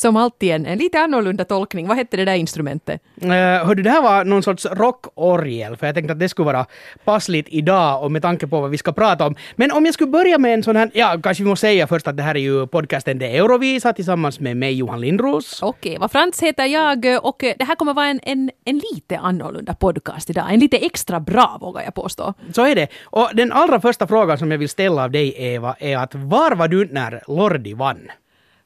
som alltid en, en lite annorlunda tolkning. Vad hette det där instrumentet? Uh, hördu, det här var någon sorts rockorgel, för jag tänkte att det skulle vara passligt idag och med tanke på vad vi ska prata om. Men om jag skulle börja med en sån här, ja, kanske vi måste säga först att det här är ju podcasten Det Eurovisa tillsammans med mig, Johan Lindros. Okej, vad Frans heter jag och det här kommer vara en, en, en lite annorlunda podcast idag. En lite extra bra, vågar jag påstå. Så är det. Och den allra första frågan som jag vill ställa av dig, Eva, är att var var du när Lordi vann?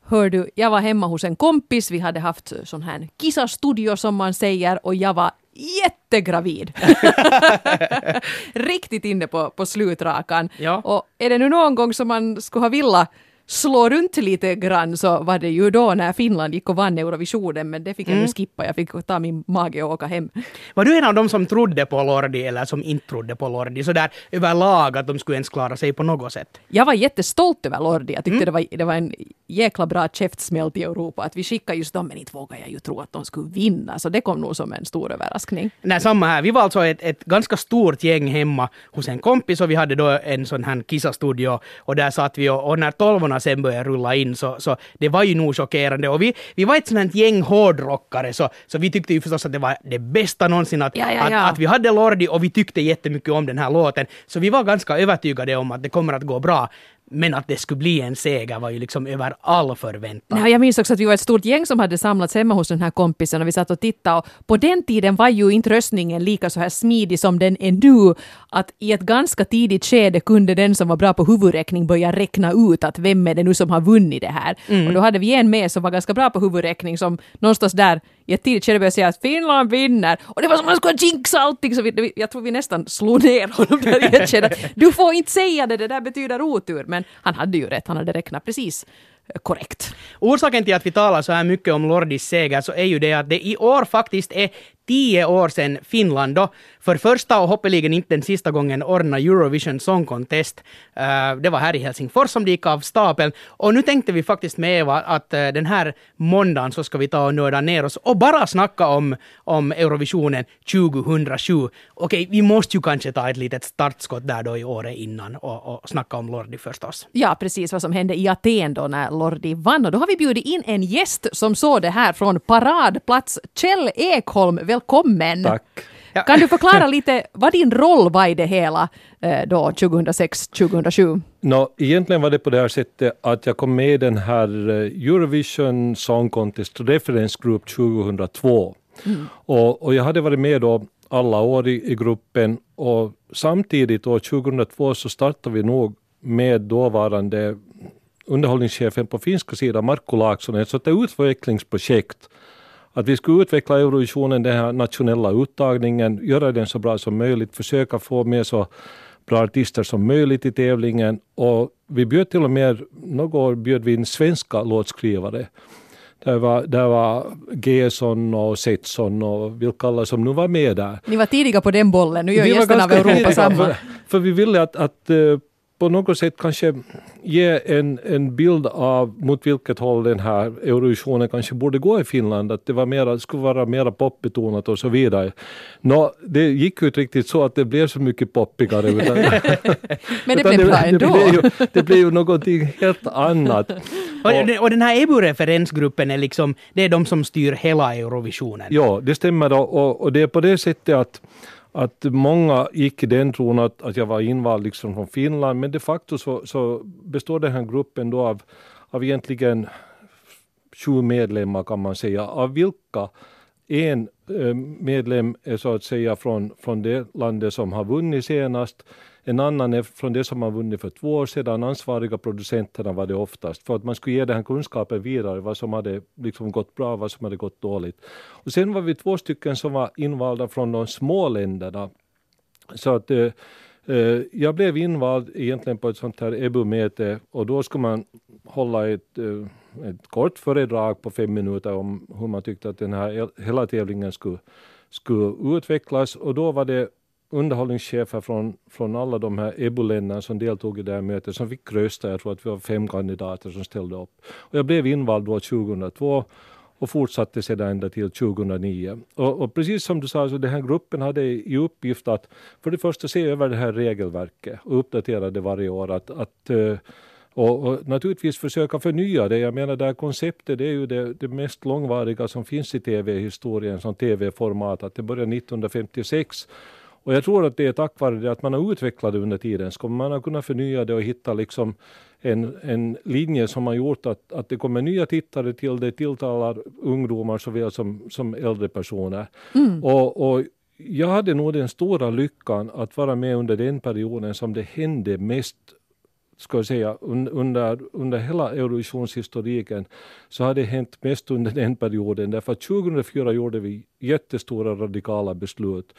Hör du, jag var hemma hos en kompis. Vi hade haft sån här kissastudio som man säger och jag var jättegravid. Riktigt inne på, på slutrakan. Ja. Och är det nu någon gång som man skulle ha velat slå runt lite grann så var det ju då när Finland gick och vann Eurovisionen men det fick jag nu skippa. Jag fick ta min mage och åka hem. Var du en av dem som trodde på Lordi eller som inte trodde på Lordi? Sådär överlag att de skulle ens klara sig på något sätt? Jag var jättestolt över Lordi. Jag tyckte det, var, det var en jäkla bra käftsmäll till Europa. Att vi skickade just dem men inte vågade jag ju tro att de skulle vinna. Så det kom nog som en stor överraskning. Nej, samma här. Vi var alltså ett, ett ganska stort gäng hemma hos en kompis och vi hade då en sån här kissastudio och där satt vi och, och när tolvorna sen började rulla in så, så det var ju nog chockerande och vi, vi var ett sånt här gäng hårdrockare så, så vi tyckte ju förstås att det var det bästa någonsin att, Ja, ja, ja. Att, att vi hade Lordi och vi tyckte jättemycket om den här låten så vi var ganska övertygade om att det kommer att gå bra. Men att det skulle bli en seger var ju liksom över all förväntan. Nej, jag minns också att vi var ett stort gäng som hade samlats hemma hos den här kompisen och vi satt och tittade. Och på den tiden var ju inte röstningen lika så här smidig som den är nu. Att i ett ganska tidigt skede kunde den som var bra på huvudräkning börja räkna ut att vem är det nu som har vunnit det här. Och då hade vi en med som var ganska bra på huvudräkning som någonstans där i ett tidigt skede började säga att Finland vinner. Och det var som att man skulle jinxa allting. Så vi, jag tror vi nästan slog ner honom där i ett skede. Du får inte säga det, det där betyder otur. Men han hade ju rätt, han hade räknat precis eh, korrekt. Orsaken till att vi talar så här mycket om Lordis seger så är ju det att det i år faktiskt är tio år sedan Finland då för första och hoppeligen inte den sista gången ordna Eurovision Song Contest. Uh, det var här i Helsingfors som det gick av stapeln. Och nu tänkte vi faktiskt med Eva att uh, den här måndagen så ska vi ta och nörda ner oss och bara snacka om, om Eurovisionen 2007. Okej, vi måste ju kanske ta ett litet startskott där då i året innan och, och snacka om Lordi förstås. Ja, precis vad som hände i Aten då när Lordi vann. Och då har vi bjudit in en gäst som såg det här från paradplats. Kjell Ekholm, välkommen! Tack. Kan du förklara lite vad din roll var i det hela eh, då 2006-2007? Nå, egentligen var det på det här sättet att jag kom med i den här eh, Eurovision Song Contest Reference Group 2002. Och, och jag hade varit med då alla år i, i gruppen och samtidigt år 2002 så startade vi nog med dåvarande underhållningschefen på finska sidan Markku Laaksonen ett där utvecklingsprojekt att vi skulle utveckla Eurovisionen, den här nationella uttagningen, göra den så bra som möjligt, försöka få med så bra artister som möjligt i tävlingen och vi bjöd till och med, något år bjöd vi in svenska låtskrivare. Det var, det var Gesson och Setson och vilka alla som nu var med där. Ni var tidiga på den bollen, nu gör Vi gästerna av Europa samma. För, för vi ville att, att eh, på något sätt kanske ge en, en bild av mot vilket håll den här Eurovisionen kanske borde gå i Finland. Att det var mera, skulle vara mera popbetonat och så vidare. Nå, det gick ju inte riktigt så att det blev så mycket poppigare. Utan, Men det blev bra det, ändå. blev ju, det blev ju någonting helt annat. Och, den- och den här EBU-referensgruppen är liksom, det är de som styr hela Eurovisionen. Ja, det stämmer då. Och, och det är på det sättet att, att många gick i den tron att, att jag var invald liksom från Finland, men de facto så, så består den här gruppen då av, av egentligen sju medlemmar kan man säga, av vilka en eh, medlem är så att säga från, från det landet som har vunnit senast, en annan är från det som man vunnit för två år sedan, ansvariga producenterna var det oftast, för att man skulle ge den här kunskapen vidare, vad som hade liksom gått bra, vad som hade gått dåligt. Och sen var vi två stycken som var invalda från de små länderna. Så att eh, eh jag blev invald egentligen på ett sånt här EBU-möte och då skulle man hålla ett, eh, ett kort föredrag på fem minuter om hur man tyckte att den här hela tävlingen skulle, skulle utvecklas och då var det underhållningschefer från, från alla de här EBO-länderna som deltog i det här mötet som fick rösta. Jag tror att vi var fem kandidater som ställde upp. Och jag blev invald då 2002 och fortsatte sedan ända till 2009. Och, och precis som du sa, så den här gruppen hade i uppgift att för det första se över det här regelverket och uppdatera det varje år. Att, att, eh, Och, och, naturligtvis försöka förnya det. Jag menar det här konceptet det är ju det, det mest långvariga som finns i tv-historien som tv-format. Att det började 1956 och jag tror att det är tack vare det att man har utvecklat det under tiden så kommer man att kunna förnya det och hitta liksom en, en linje som har gjort att, att det kommer nya tittare till det, tilltalar ungdomar såväl som, som äldre personer. Mm. Och, och jag hade nog den stora lyckan att vara med under den perioden som det hände mest ska jag säga, under, under hela Eurovisionshistoriken så har det hänt mest under den perioden. Därför att 2004 gjorde vi jättestora radikala beslut.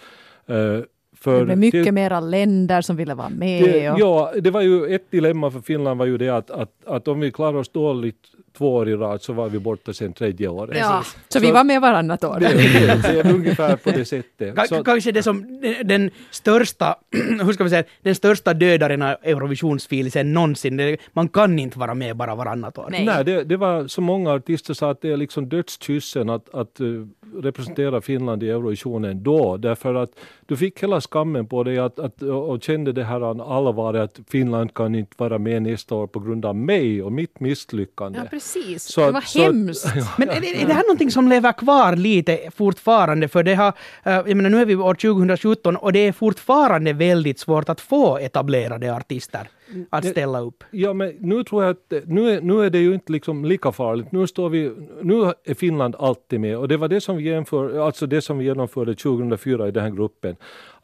Uh, för det blev mycket det, mera länder som ville vara med. Det, och... Ja, det var ju ett dilemma för Finland var ju det att, att, att om vi klarar oss dåligt två år i rad så var vi borta sen tredje året. Ja, så, så vi var med varannat år. Det, det, det är ungefär på det sättet. K kanske det som den största, hur ska vi säga, den största dödaren av Eurovisionsfilisen någonsin. Man kan inte vara med bara varannat år. Nej, Nej det, det, var så många artister sa att det är liksom dödskyssen att, att uh, representera Finland i Eurovisionen då, därför att du fick hela skammen på dig att, att, och kände det här allvaret att Finland kan inte vara med nästa år på grund av mig och mitt misslyckande. Ja, precis. Så, det var så, hemskt. Ja. Men är, är, det här någonting som lever kvar lite fortfarande? För det har, eh, jag menar nu är vi år 2017 och det är fortfarande väldigt svårt att få etablerade artister att ställa upp. Ja, men nu tror jag att nu är, nu är det ju inte liksom lika farligt. Nu, står vi, nu är Finland alltid med och det var det som vi, jämför, alltså det som vi genomförde 2004 i den här gruppen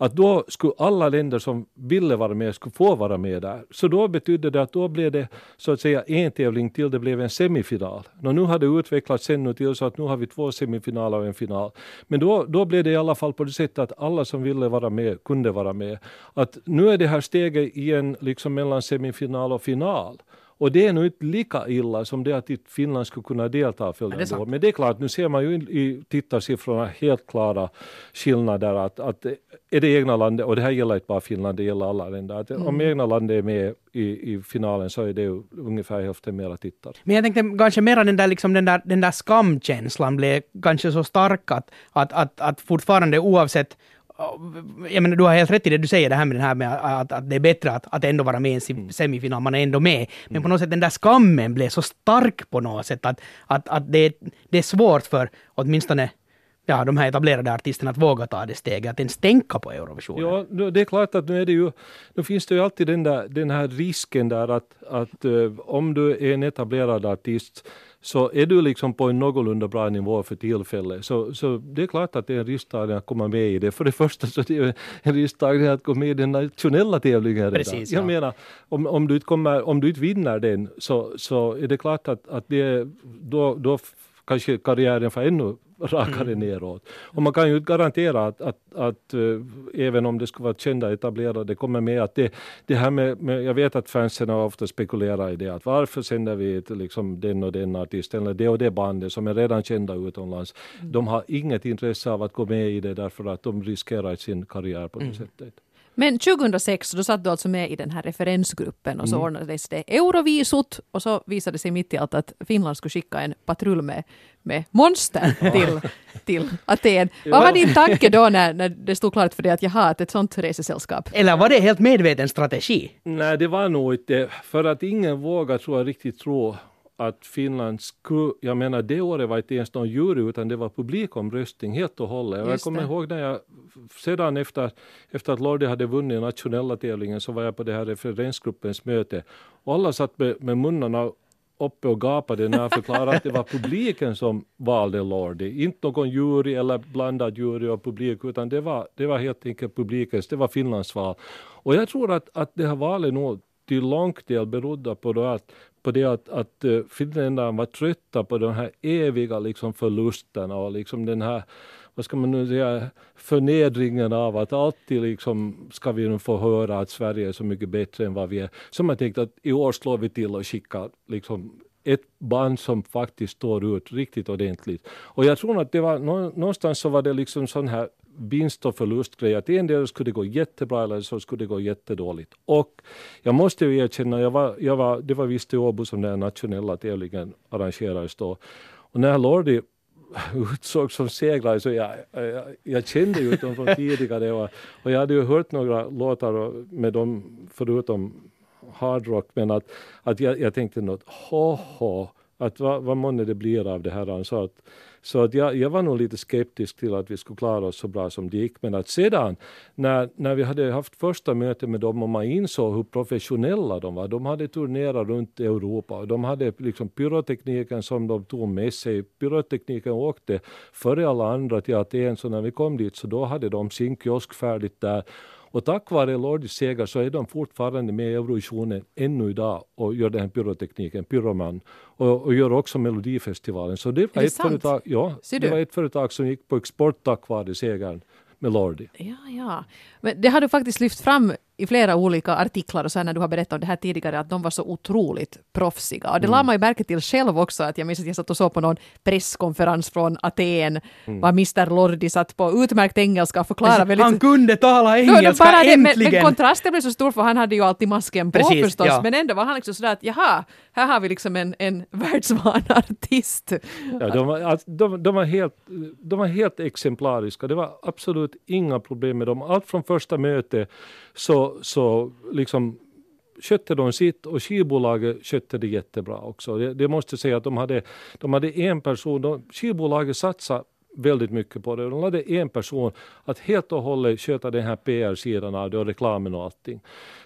att då skulle alla länder som ville vara med skulle få vara med där. Så då betydde det att då blev det så att säga en tävling till det blev en semifinal. Och nu har det utvecklats ännu till så att nu har vi två semifinaler och en final. Men då, då blev det i alla fall på det sättet att alla som ville vara med kunde vara med. Att nu är det här steget igen liksom mellan semifinal och final. Och det är nog inte lika illa som det att Finland skulle kunna delta följande år. Men det är klart, nu ser man ju i tittarsiffrorna helt klara skillnader att, att är det egna landet, och det här gäller inte bara Finland, det gäller alla länder, att mm. om egna landet är med i, i finalen så är det ju ungefär hälften mera tittare. Men jag tänkte kanske mera den där, liksom, den där, den där skamkänslan blev kanske så stark att, att, att, att fortfarande oavsett jag menar, du har helt rätt i det du säger, det här med, den här med att, att det är bättre att, att ändå vara med i en mm. semifinal, man är ändå med. Men mm. på något sätt den där skammen blev så stark på något sätt att, att, att det, det är svårt för åtminstone ja, de här etablerade artisterna att våga ta det steget, att ens tänka på Eurovisionen. Ja, det är klart att nu är det ju, nu finns det ju alltid den, där, den här risken där att, att uh, om du är en etablerad artist så är du liksom på en någorlunda bra nivå för tillfället så, så det är klart att det är en risktagning att komma med i det. För det första så är det en risktagning att gå med i den nationella tävlingen redan. Precis, ja. Jag menar, om, om, du inte kommer, om du inte vinner den så, så är det klart att, att det, då, då kanske karriären får ännu rakare mm. neråt. Och man kan ju garantera att, att, att uh, även om det skulle vara kända etablerade kommer med att det, det här med, med, jag vet att fansen ofta spekulerat i det att varför sänder vi till liksom den och den artisten eller det och det bandet som är redan kända utomlands. Mm. De har inget intresse av att gå med i det därför att de riskerar sin karriär på det mm. sättet. Men 2006 då satt du alltså med i den här referensgruppen och så mm. ordnades det Eurovisot och så visade det sig mitt i allt att Finland skulle skicka en patrull med, med monster till, till Aten. Vad var din tanke då när, när det stod klart för dig att jag har ett sånt resesällskap? Eller var det helt medveten strategi? Nej, det var nog inte för att ingen vågar tror jag riktigt tro att Finland skulle, jag menar det året var inte ens någon jury utan det var publikomröstning helt och hållet. jag kommer ihåg när jag sedan efter, efter att Lordi hade vunnit nationella tävlingen så var jag på det här referensgruppens möte och alla satt med, med munnarna uppe och gapade när jag förklarade att det var publiken som valde Lordi. Inte någon jury eller blandad jury och publik utan det var, det var helt enkelt publikens, det var Finlands val. Och jag tror att, att det här valet nog till långt del berodde på, att, på det att, att eh, finländarna var trötta på de här eviga liksom, förlusterna och liksom den här vad ska man nu säga, förnedringen av att alltid liksom ska vi nu få höra att Sverige är så mycket bättre än vad vi är. Så man tänkte att i år slår vi till och skickar liksom ett band som faktiskt står ut riktigt ordentligt. Och jag tror att det var någonstans så var det liksom sån här vinst och förlustgrej. Att en del skulle det gå jättebra eller så skulle det gå jättedåligt. Och jag måste ju erkänna, jag var, jag var, det var visst i Åbo som den nationella tävlingen arrangerades då. Och när Lordi utsågs som segrare så jag, jag, jag kände ju dem från tidigare och, och jag hade ju hört några låtar med dem förutom hardrock, men att, att jag, jag tänkte något, ho, ho, att vad, vad månne det blir av det här. Så att, så att jag, jag var nog lite skeptisk till att vi skulle klara oss så bra som det gick. Men att sedan, när, när vi hade haft första mötet med dem och man insåg hur professionella de var. De hade turnerat runt Europa och de hade liksom pyrotekniken som de tog med sig. Pyrotekniken åkte före alla andra till Aten, så när vi kom dit så då hade de sin kiosk färdigt där. Och tack vare Lordis seger så är de fortfarande med i Eurovisionen ännu idag och gör den här pyrotekniken, Pyroman, och, och gör också Melodifestivalen. Så det var, det ett sant? företag, ja, Ser det du? var ett företag som gick på export tack vare segern med Lordi. Ja, ja. Men det har du faktiskt lyft fram i flera olika artiklar och så här när du har berättat om det här tidigare, att de var så otroligt proffsiga. Och det Mm. la man ju märke till själv också, att jag minns att jag satt och såg på någon presskonferens från Aten, Mm. var Mr Lordi satt på utmärkt engelska och förklarade väldigt... Han kunde tala No, engelska, bara det, men, men äntligen! kontrasten blev så stor för han hade ju alltid masken på Precis, förstås, ja. men ändå var han liksom sådär att jaha, här har vi liksom en, en världsvan artist. Ja, de, var, alltså, de, de, var helt, de var helt exemplariska. Det var absolut inga problem med dem. Allt från första mötet så, så liksom skötte de sitt och skivbolaget skötte det jättebra också. Det, det måste jag säga att de hade, de hade en person, de, skivbolaget satsade väldigt mycket på det. De lade en person att helt och hållet sköta den här PR-sidan av det och reklamen och allting.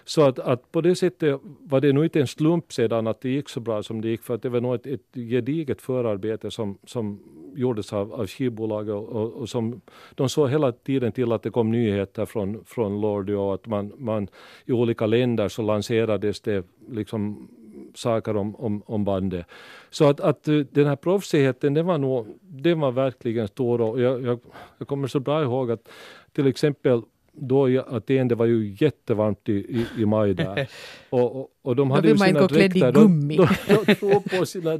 Så att, att på det sättet var det nog inte en slump sedan att det gick så bra som det gick för att det var nog ett, ett gediget förarbete som, som gjordes av, av skivbolaget och, och, och som de såg hela tiden till att det kom nyheter från, från Lordi och att man, man i olika länder så lanserades det liksom saker om, om, om bandet. Så att, att eh, den här proffsigheten, den var, nog, den var verkligen stor och jag, jag, jag kommer så bra ihåg att till exempel då i Aten, det var ju jättevarmt i, i, i maj där. Och, och, och de hade vill ju sina dräkter. gummi. De, de, de tog på sina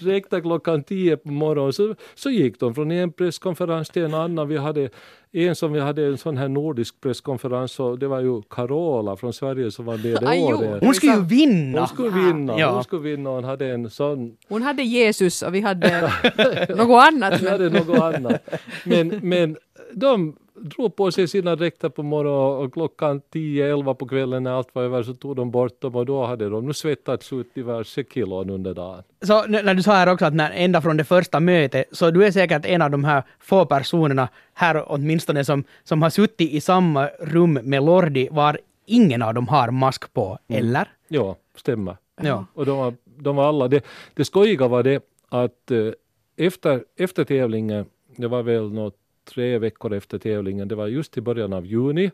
dräkter klockan tio på morgonen. Så, så gick de från en presskonferens till en annan. Vi hade en som vi hade en sån här nordisk presskonferens och det var ju Carola från Sverige som var med det Aj, året. Hon skulle ju vinna! Hon skulle vinna, Ja. hon skulle vinna hon hade en sån, Hon hade Jesus och vi hade något annat. Men, hade något annat. Men, men de drog på sig sina dräkter på morgonen och klockan 10-11 på kvällen när allt var över så tog de bort dem och då hade de nu svettats ut diverse kilon under dagen. Så när du sa här också att när, ända från det första mötet, så du är säkert en av de här få personerna här åtminstone som, som har suttit i samma rum med Lordi var ingen av dem har mask på, eller? Ja, stämmer. Ja. Och de var, de var alla, det, det skojiga var det att eh, efter, efter tävlingen, det var väl något tre veckor efter tävlingen, det var just i början av juni,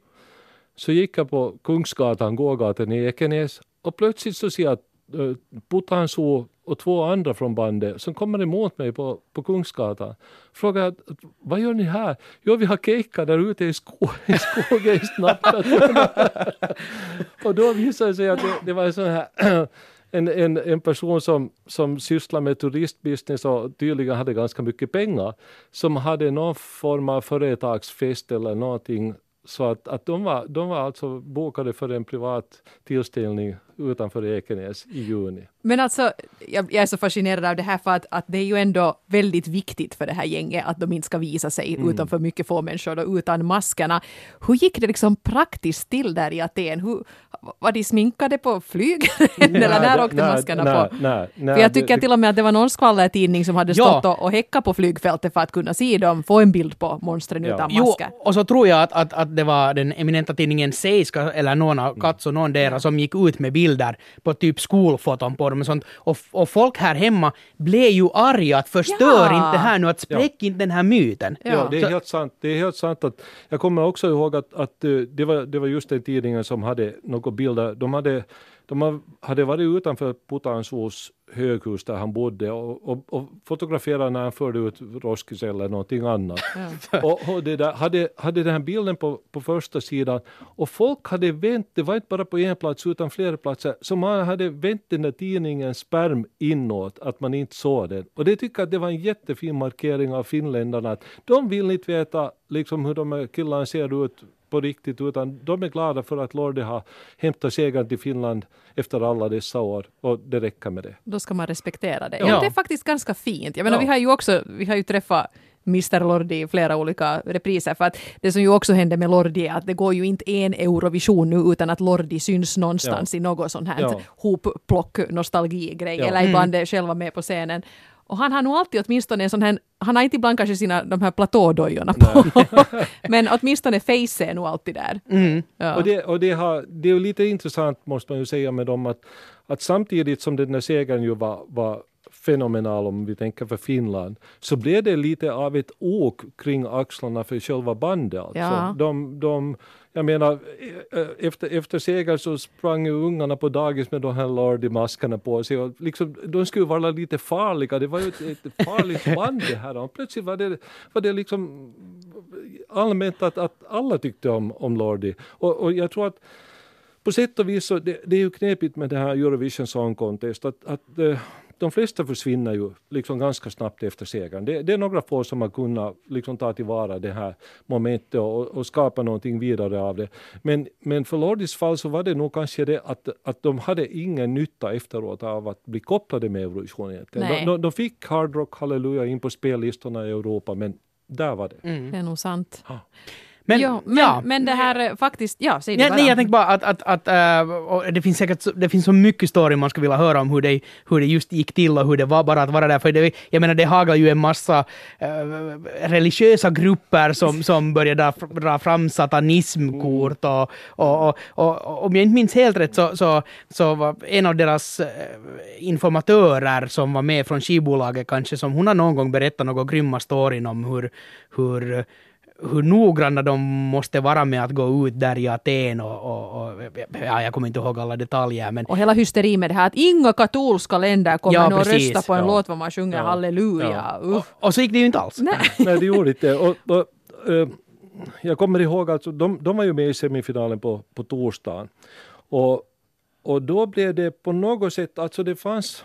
så gick jag på Kungsgatan, gågatan i Ekenäs och plötsligt så ser jag att uh, Putansu och två andra från bandet som kommer emot mig på, på Kungsgatan. Frågar vad gör ni här? Jo, vi har kejkat där ute i, sko i skogen i Snappat. och då visade det sig att det, det var en sån här en, en, en person som, som sysslar med turistbusiness och tydligen hade ganska mycket pengar som hade någon form av företagsfest eller någonting. Så att, att de, var, de var alltså bokade för en privat tillställning utanför Ekenäs i juni. men alltså, jag, jag är så fascinerad av det här för att, att det är ju ändå väldigt viktigt för det här gänget att de inte ska visa sig Mm. utanför mycket få människor och utan maskerna. Hur gick det liksom praktiskt till där i Aten? Hur, var de sminkade på flyg? Eller när åkte nej, maskerna nej, på? Nej, nej, För jag tycker det- till och med att det var någon skvallertidning som hade Ja. stått och, och häckat på flygfältet för att kunna se dem, få en bild på monstren Ja. utan Jo, masker. och så tror jag att, att, att det var den eminenta tidningen Seiska eller någon Mm. av Katso, någon där som gick ut med bilder på typ skolfoton på dem och sånt. Och, och folk här hemma blev ju arga att förstör Ja. inte det här nu, att spräck inte den här myten. Ja, det är Så- helt sant. Det är helt sant att jag kommer också ihåg att, att eh, det, var, det var just den tidningen som hade några bilder. De hade, de hade varit utanför Putansus höghus där han bodde och, och, och fotograferade när han förde ut roskis eller någonting annat. och, och det där, hade, hade den här bilden på, på första sidan och folk hade vänt, det var inte bara på en plats utan flera platser, så man hade vänt den där tidningens sperm inåt, att man inte såg den. Och det tycker jag att det var en jättefin markering av finländarna, att de vill inte veta liksom hur de här killarna ser ut på riktigt, utan de är glada för att Lordi har hämtat segern till Finland efter alla dessa år och det räcker med det. Då ska man respektera det. Ja. Ja. det är faktiskt ganska fint. Jag menar, Ja. vi har ju också vi har ju träffat Mr Lordi i flera olika repriser. För att det som ju också hände med Lordi är att det går ju inte en Eurovision nu utan att Lordi syns någonstans Ja. i något sånt här Ja. hopplock nostalgigrej Ja. eller ibland är själva med på scenen. Och han har nog alltid åtminstone en sån här, han har inte ibland kanske sina de här platådojorna på, men åtminstone face är nog alltid där. Ja. Och, det, och det, har, det är ju lite intressant måste man ju säga med dem att, att samtidigt som den där segern ju var, var fenomenal om vi tänker för Finland, så blev det lite av ett ok kring axlarna för själva bandet. Alltså. Ja. De, de, jag menar, eh, efter, efter seger så sprang ju ungarna på dagis med de här Lordi-maskerna på sig. Och liksom, de skulle vara lite farliga, det var ju ett, ett farligt band det här. Och plötsligt var det, var det liksom allmänt att, att alla tyckte om, om Lordi. Och, och jag tror att på sätt och vis så det, det är ju knepigt med det här Eurovision Song Contest att, att eh, de flesta försvinner ju liksom ganska snabbt efter segern. Det, det är några få som har kunnat liksom ta tillvara det här momentet och, och skapa någonting vidare av det. Men, men för Lordis fall så var det nog kanske det att, att de hade ingen nytta efteråt av att bli kopplade med Eurovision egentligen. De, de, de fick Hard Rock Halleluja in på spellistorna i Europa men där var det. Det är nog sant. Men, ja, men, ja. men det här eh, faktiskt, ja, säg det Nej, bara. nej, jag tänkte bara att, att, att äh, det finns säkert det finns så mycket story man skulle vilja höra om hur det, hur det just gick till och hur det var bara att vara där. För det, jag menar, det haglar ju en massa äh, religiösa grupper som, som började dra, dra fram satanismkort och, och, och, och, om jag inte minns helt rätt så, så, så var en av deras informatörer som var med från skivbolaget kanske, som hon har någon gång berättat några grymma storyn om hur, hur hur noggranna de måste vara med att gå ut där i Aten och, och, och ja, jag kommer inte ihåg alla detaljer men Och hela hysteri med det här att inga katolska länder kommer Ja, att rösta på en Ja. låt var man sjunger Ja. halleluja. Ja. Uff. och så gick det ju inte alls. Nej. Nej, det gjorde inte. Och, och, eh, jag kommer ihåg, alltså, de, de var ju med i semifinalen på, på torsdagen. Och, och då blev det på något sätt, alltså det fanns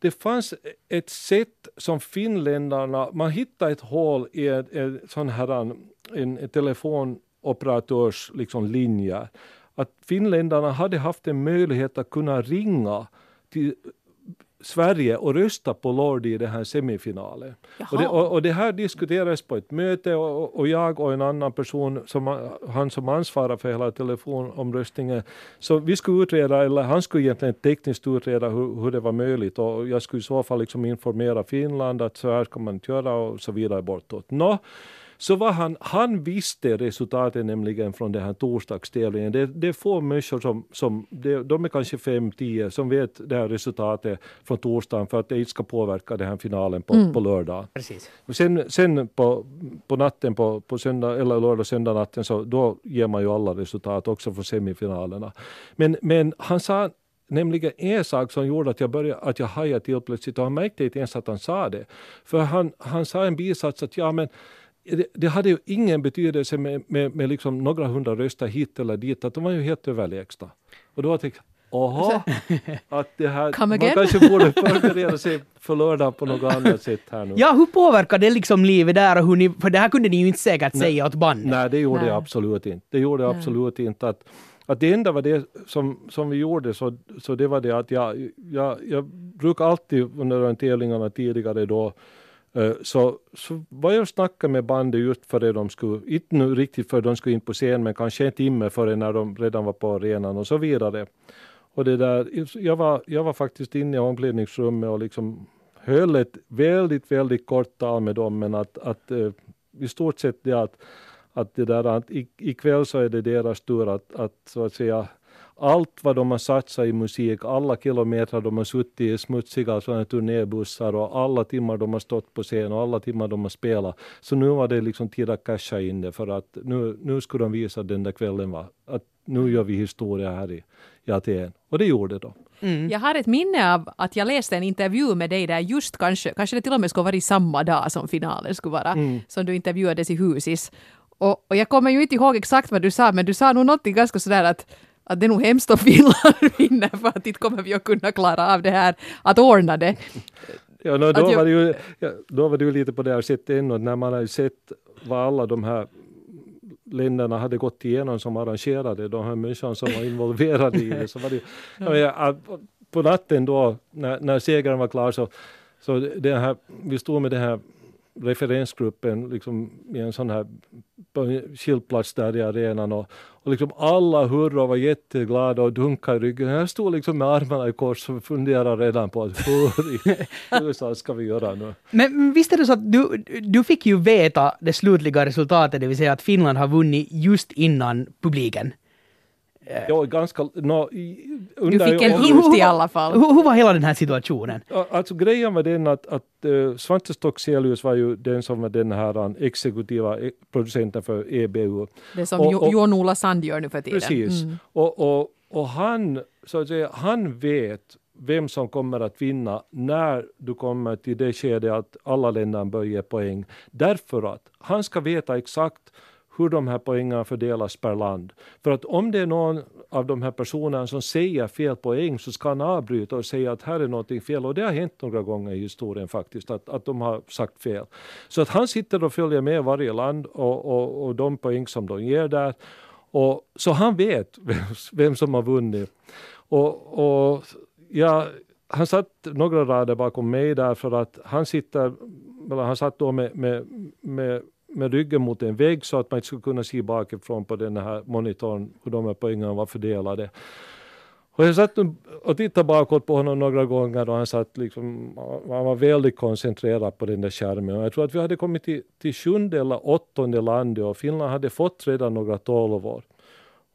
det fanns ett sätt som finländarna, man hittade ett hål i en, en sån här en, en telefonoperatörs liksom linje. Att finländarna hade haft en möjlighet att kunna ringa till Sverige och rösta på Lordi i den här semifinalen. Och det, och, och det här diskuterades på ett möte och, och jag och en annan person, som, han som ansvarar för hela telefonomröstningen, så vi skulle utreda, eller han skulle egentligen tekniskt utreda hur, hur det var möjligt och jag skulle i så fall liksom informera Finland att så här ska man inte göra och så vidare bortåt. Nå, så var han, han visste resultatet nämligen från den här torsdagstävlingen. Det, det är få människor som, som det, de är kanske fem, tio, som vet det här resultatet från torsdagen för att det inte ska påverka den här finalen på, på lördag. Precis. Och sen, sen på, på natten på, på söndag, eller lördag, söndag natten så då ger man ju alla resultat också för semifinalerna. Men, men han sa nämligen en sak som gjorde att jag, började, att jag hajade till plötsligt och han märkte inte ens att han sa det. För han, han sa en bisats att ja men det, det hade ju ingen betydelse med, med, med liksom några hundra röster hit eller dit, att de var ju helt överlägsna. Och då tänkte jag, Jaha, att det här, man kanske borde förbereda sig för lördag på något annat sätt här nu. Ja, hur påverkar det liksom livet där och hur ni, för det här kunde ni ju inte säkert säga åt bandet. Nej, det gjorde Nej. jag absolut inte. Det gjorde jag absolut inte. Att, att det enda var det som, som vi gjorde så, så det var det att jag, jag, jag brukar alltid under de tävlingarna tidigare då Eh, så, så var jag och snackade med bandet just före de skulle, inte nu riktigt för de skulle in på scen men kanske en timme före när de redan var på arenan och så vidare. Och det där, jag, var, jag var faktiskt inne i omklädningsrummet och liksom höll ett väldigt, väldigt kort tal med dem men att, att eh, i stort sett det att att det där att ikväll så är det deras tur att, att så att säga allt vad de har satsat i musik, alla kilometer de har suttit i smutsiga sådana turnébussar och alla timmar de har stått på scen och alla timmar de har spelat. Så nu var det liksom tid att casha in det för att nu, nu skulle de visa den där kvällen var, att nu gör vi historia här i, i Aten. Och det gjorde de. Jag har ett minne av att jag läste en intervju med dig där just kanske, kanske det till och med skulle vara samma dag som finalen skulle vara, Mm. som du intervjuades i Husis. Och, och jag kommer ju inte ihåg exakt vad du sa, men du sa nog någonting ganska sådär att att det är nog hemskt om Finland vinner för att inte kommer vi att kunna klara av det här, att ordna det. Ja, no, då, jag- var det ju, ja, då var det ju lite på det här sättet ännu, när man har ju sett vad alla de här länderna hade gått igenom som arrangerade, de här människorna som var involverade i det. Så var det, ja. men, ja, på natten då, när, när segern var klar, så, så det här, vi stod med det här referensgruppen liksom i en sån här skillplats där i arenan och, och liksom alla hurra och var jätteglada och dunkade i ryggen. Jag stod liksom med armarna i kors och funderade redan på att hur i USA ska vi göra nu? Men visst är det så att du, du fick ju veta det slutliga resultatet, det vill säga att Finland har vunnit just innan publiken. Ja, ganska... No, du fick en hint i alla fall. Hur, hur, var hela den här situationen? Alltså grejen var den att, att uh, Svante Stockselius var ju den som var den här exekutiva e, producenten för EBU. Det som Jon-Ola Sand gör nu för tiden. Precis. Mm. Och, och, och han, så att säga, han vet vem som kommer att vinna när du kommer till det skedet att alla länder börjar poäng. Därför att han ska veta exakt hur de här poängen fördelas per land. För att om det är någon av de här personerna som säger fel poäng så ska han avbryta och säga att här är någonting fel. Och det har hänt några gånger i historien faktiskt, att, att de har sagt fel. Så att han sitter och följer med varje land och, och, och de poäng som de ger där. Och, så han vet vem, vem som har vunnit. Och, och ja, han satt några rader bakom mig där för att han sitter, eller han satt då med, med, med med ryggen mot en vägg så att man inte skulle kunna se bakifrån på den här monitorn hur de här poängen var fördelade. Och jag satt och tittade bakåt på honom några gånger och han satt liksom, han var väldigt koncentrerad på den där skärmen. Och jag tror att vi hade kommit till, till sjunde eller åttonde landet och Finland hade fått redan några tolvor.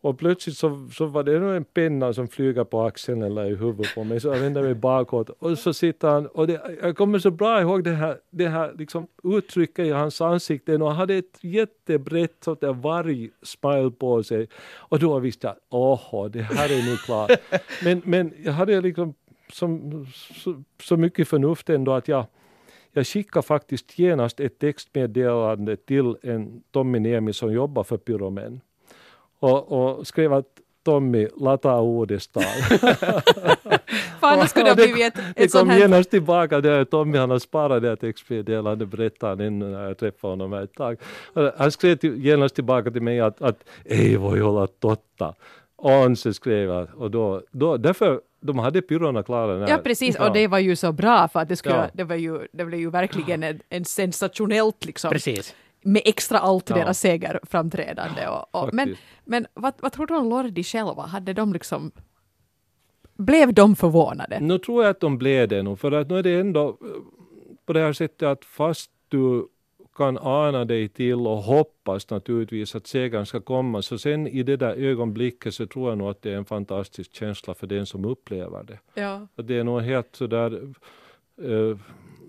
Och plötsligt så, så var det en penna som flyger på axeln eller i huvudet på mig, så jag vände mig bakåt och så sitter han, och det, jag kommer så bra ihåg det här, det här liksom uttrycket i hans ansikte och han hade ett jättebrett sånt där varg-smile på sig. Och då visste jag, åh, det här är nu klart. men, men jag hade liksom som, så, så mycket förnuft ändå att jag jag skickade faktiskt genast ett textmeddelande till en Tommy Niemi som jobbar för Pyromen och, och skrev att Tommy, lata uudestaan. Fan, annars skulle det ha blivit ett, ett Det kom här... genast tillbaka, det Tommy han har sparat det här textmeddelandet, berättade han när jag träffade honom ett tag. Han skrev till, genast tillbaka till mig att, att ei voi olla totta. Så skrev jag, och då, då, därför de hade pyrorna klara. Ja precis, och det var ju så bra för att det, skulle, ja. det, var ju, det blev ju verkligen en, en sensationellt liksom. Precis med extra allt ja. deras segerframträdande. Och, och, men men vad, vad tror du om Lordi själva? Hade de liksom blev de förvånade? Nu tror jag att de blev det nog, för att nu är det ändå eh, på det här sättet att fast du kan ana dig till och hoppas naturligtvis att segern ska komma, så sen i det där ögonblicket så tror jag nog att det är en fantastisk känsla för den som upplever det. Ja. Att det är nog helt sådär uh,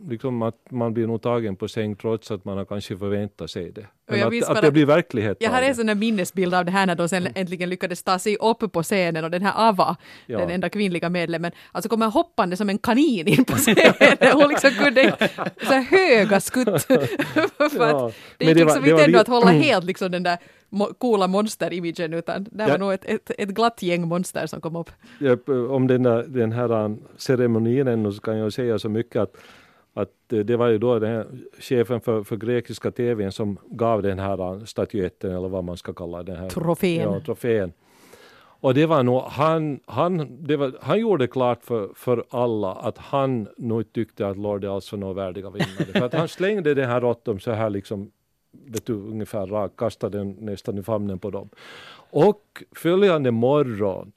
liksom att man blir nog tagen på säng trots att man har kanske förväntat sig det. Men att, att, det blir verklighet Jag har en sån där minnesbild av det här när de sen äntligen lyckades ta sig upp på scenen och den här Ava, ja. den enda kvinnliga medlemmen, alltså kommer hoppande som en kanin in på scenen. Hon liksom kunde så höga skutt. För ja. att det gick liksom inte ändå att hålla helt liksom den där coola monster-imagen utan det var nog ett, ett, ett glatt gäng monster som kom upp. Ja, om den, där, den här ceremonin ännu så kan jag säga så mycket att att eh, det var ju då den här chefen för, för grekiska tvn som gav den här statyetten eller vad man ska kalla den här trofén. Ja, trofén. Och det var nog, han, han, det var, han gjorde klart för, för alla att han nog tyckte att Lord alls var nog värdiga vinnare. för att han slängde den här råttom så här liksom, vet du, ungefär rakt, kastade den nästan i famnen på dem. Och följande morgon,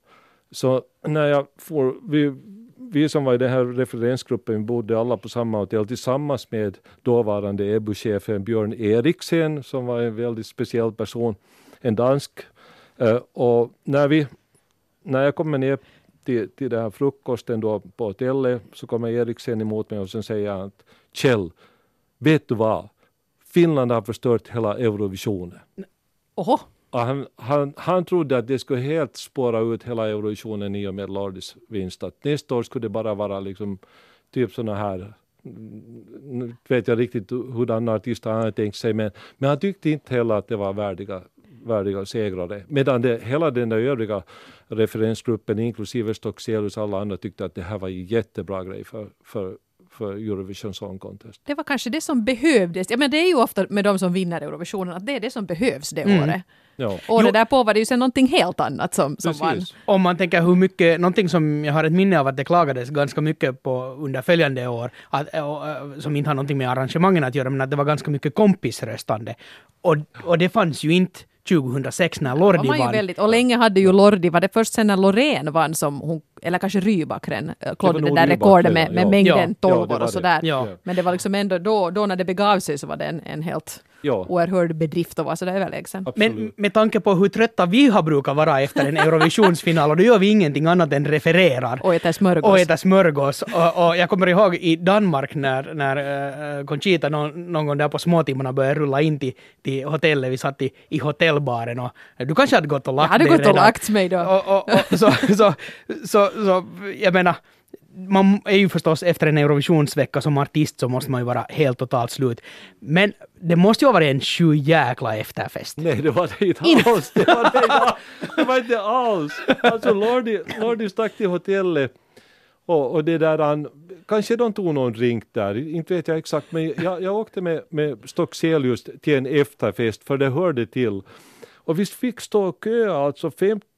så när jag får, vi, vi som var i den här referensgruppen bodde alla på samma hotell tillsammans med dåvarande EBU-chefen Björn Eriksen som var en väldigt speciell person, en dansk. Eh, och när, vi, när jag kommer ner till, till den här frukosten då på hotellet så kommer Eriksen emot mig och sen säger han att Kjell, vet du vad? Finland har förstört hela Eurovisionen. Oho. Han, han, han trodde att det skulle helt spåra ut hela Eurovisionen i och med Lordis vinst. Att nästa år skulle det bara vara liksom typ sådana här nu vet jag riktigt hurdana artister han hade tänkt sig, men, men han tyckte inte heller att det var värdiga, värdiga segrare. Medan det, hela den där övriga referensgruppen, inklusive Stockselius och alla andra, tyckte att det här var en jättebra grej för, för, för Eurovision Song Contest. Det var kanske det som behövdes. Ja, men det är ju ofta med de som vinner Eurovisionen att det är det som behövs det Mm. året. Ja. Året därpå var det ju sen någonting helt annat som, som vann. Om man tänker hur mycket, någonting som jag har ett minne av att det klagades ganska mycket på under följande år, att, och, äh, som inte har någonting med arrangemangen att göra, men att det var ganska mycket kompisröstande. Och, och det fanns ju inte 2006 när Lordi vann. väldigt, och länge hade ju Lordi, var det först sen när Loreen vann som hon, eller kanske Rybakren, äh, klodde det nog där rekordet med, med ja. mängden Ja, ja, det tolvor och det. sådär. Ja. Men det var liksom ändå då, då när det begav sig så var det en, en helt Ja. oerhörd bedrift att vara så där överlägsen. Absolut. Men med tanke på hur trötta vi har brukat vara efter en Eurovisionsfinal, och då gör vi ingenting annat än refererar. Och äter smörgås. och äta smörgås. Och, och jag kommer ihåg i Danmark när, när uh, Conchita någon, någon gång där på småtimmarna började rulla in till, till hotellet. Vi satt i, i hotellbaren och du kanske hade gått och lagt Jag hade dig gått och redan. lagt mig då. Och, och, och, så, så, så, så, jag menar, man är ju förstås efter en Eurovisionsvecka som artist så måste man ju vara helt totalt slut. Men det måste ju ha varit en sju jäkla efterfest. Nej, det var det inte alls. Det var det, inte- det var inte alls. Alltså Lordi, Lordi stack till hotellet och, och det där han, kanske de tog någon drink där, inte vet jag exakt, men jag, jag åkte med, med Stockselius till en efterfest för det hörde till. Och vi fick stå och köa alltså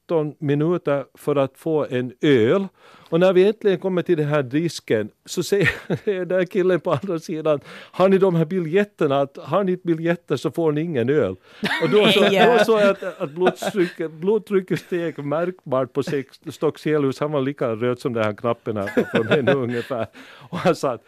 15 minuter för att få en öl. Och när vi äntligen kommer till den här disken så säger den där killen på andra sidan, har ni de här biljetterna, att har ni biljetter så får ni ingen öl. Och då, så, såg jag att, att blodtrycket, blodtrycket steg märkbart på Stockselius, han var lika röd som den här knappen här från henne ungefär. Och han sa att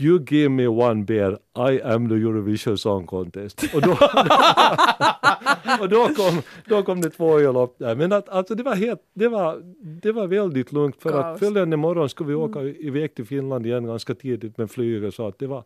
You give me one beer, I am the Eurovision Song Contest. Och då, och då, kom, då kom det två öl upp där. Men att, alltså det var helt, det var, det var väldigt lugnt för Kaos. att följande morgon skulle vi åka iväg till Finland igen ganska tidigt med flyget så att det var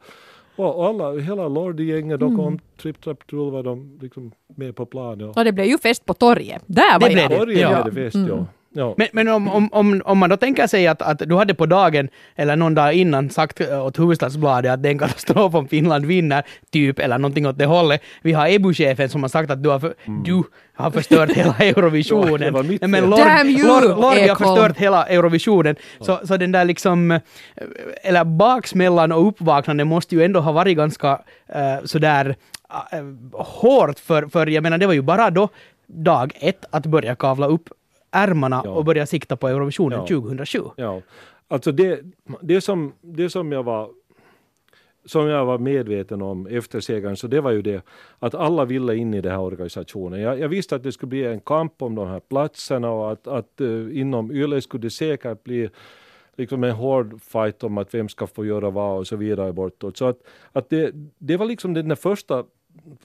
och alla, hela Lordi-gänget, de kom, Tripp Trapp Trull var de liksom med på planet. Och det blev ju fest på torget. Där var Det blev jag. det. Norge Ja. blev det fest, ja. Ja. Men, men om, om, om, om man då tänker sig att, att du hade på dagen eller någon dag innan sagt åt Hufvudstadsbladet att det är en katastrof om Finland vinner, typ, eller någonting åt det hållet. Vi har EBU-chefen som har sagt att du har, för, du har förstört hela Eurovisionen. Ja, men. Lord, Damn you, Lord, Lord har Ekholm. förstört hela Eurovisionen. Så, så den där liksom, eller baksmällan och uppvaknande måste ju ändå ha varit ganska uh, sådär uh, hårt för, för jag menar det var ju bara då dag ett att börja kavla upp ärmarna Ja. och börja sikta på Eurovisionen Ja. 2007. Ja, alltså det, det, som, det som jag var som jag var medveten om efter segern, så det var ju det att alla ville in i den här organisationen. Jag, jag visste att det skulle bli en kamp om de här platserna och att, att uh, inom YLE skulle det säkert bli liksom en hård fight om att vem ska få göra vad och så vidare bortåt. Så att, att det, det var liksom den första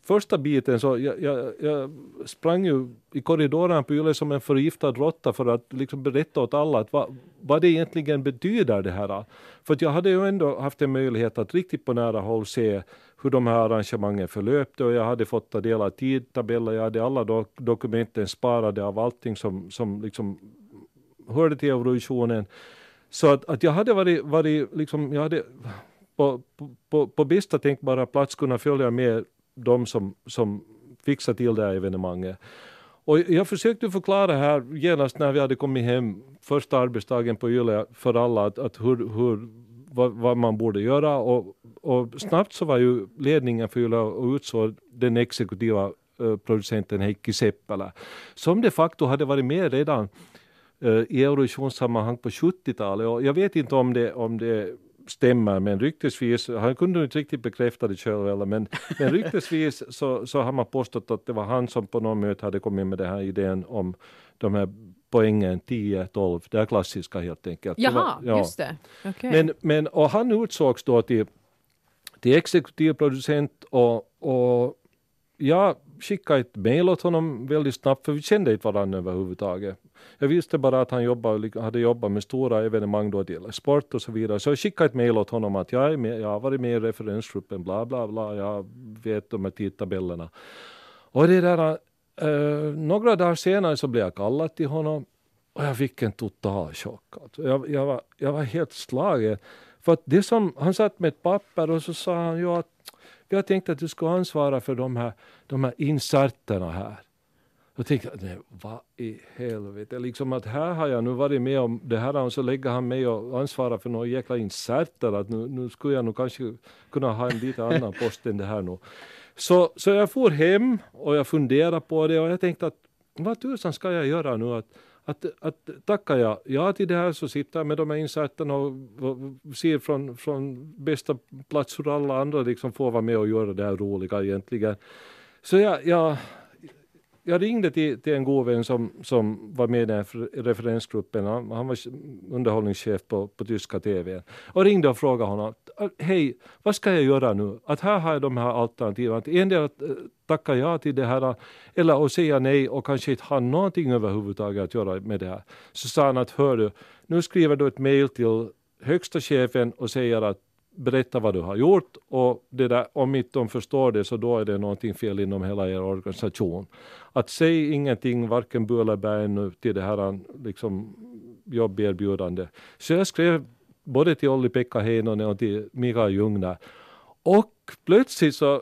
första biten så jag, jag, jag sprang ju i korridoren på Yle som en förgiftad råtta för att liksom berätta åt alla att vad, vad det egentligen betyder det här. För att jag hade ju ändå haft en möjlighet att riktigt på nära håll se hur de här arrangemangen förlöpte och jag hade fått ta del av tidtabeller, jag hade alla do dokumenten sparade av allting som, som liksom hörde till Eurovisionen. Så att, att jag hade varit, varit liksom, jag hade på, på, på, på bästa tänkbara plats kunnat följa med de som, som fixar till det här evenemanget. Och jag försökte förklara här genast när vi hade kommit hem första arbetsdagen på Yle för alla att, att hur, hur, vad, vad man borde göra och, och snabbt så var ju ledningen för Yle och utsåg den exekutiva eh, producenten Heikki Seppälä som de facto hade varit med redan eh, i Eurovisionssammanhang på 70-talet och jag vet inte om det, om det stämmer, men ryktesvis, han kunde inte riktigt bekräfta det själv eller, men, men ryktesvis så, så har man påstått att det var han som på något möte hade kommit med den här idén om de här poängen 10-12, det här klassiska helt enkelt. Det Jaha, var- ja. just det. Okej. Men, men, och han utsågs då till, till exekutiv producent och, och jag skickade ett mejl åt honom väldigt snabbt för vi kände inte varandra överhuvudtaget. Jag visste bara att han jobbade, hade jobbat med stora evenemang då det gäller sport och så vidare. Så jag skickade ett mejl åt honom att jag, är med, jag har varit med i referensgruppen, bla bla bla, jag vet de här tidtabellerna. Och det där, eh, några dagar senare så blev jag kallad till honom och jag fick en total chock. Alltså. Jag, jag, var, jag var helt slagen. För att det som, han satt med ett papper och så sa han ju att jag tänkte att du ska ansvara för de här, de här inserterna här. Jag tänkte nej, vad i helvete, liksom att här har jag nu varit med om det här och så lägger han mig och ansvarar för några jäkla inserter, att nu, nu skulle jag nog kanske kunna ha en lite annan post än det här nu. Så, så jag for hem och jag funderade på det och jag tänkte att vad tusan ska jag göra nu? Att, att, att tackar jag ja till det här så sitter jag med de här insatserna och, och ser från, från bästa plats hur alla andra liksom får vara med och göra det här roliga egentligen. Så jag, jag, jag ringde till, till en god vän som, som var med i den referensgruppen. Han, han var underhållningschef på, på tyska TV. Och ringde och frågade honom. Äh, hej, vad ska jag göra nu? Att här har jag de här alternativen. Att endera att tacka ja till det här eller att säga nej och kanske inte ha någonting överhuvudtaget att göra med det här. Så sa han att hör du, nu skriver du ett mejl till högsta chefen och säger att berätta vad du har gjort och det där, om inte de förstår det så då är det någonting fel inom hela er organisation. Att säga ingenting, varken bu eller bä till det här liksom, jobberbjudande. Så jag skrev både till Olli-Pekka Heinonen och till Mika Ljungner. Och plötsligt så,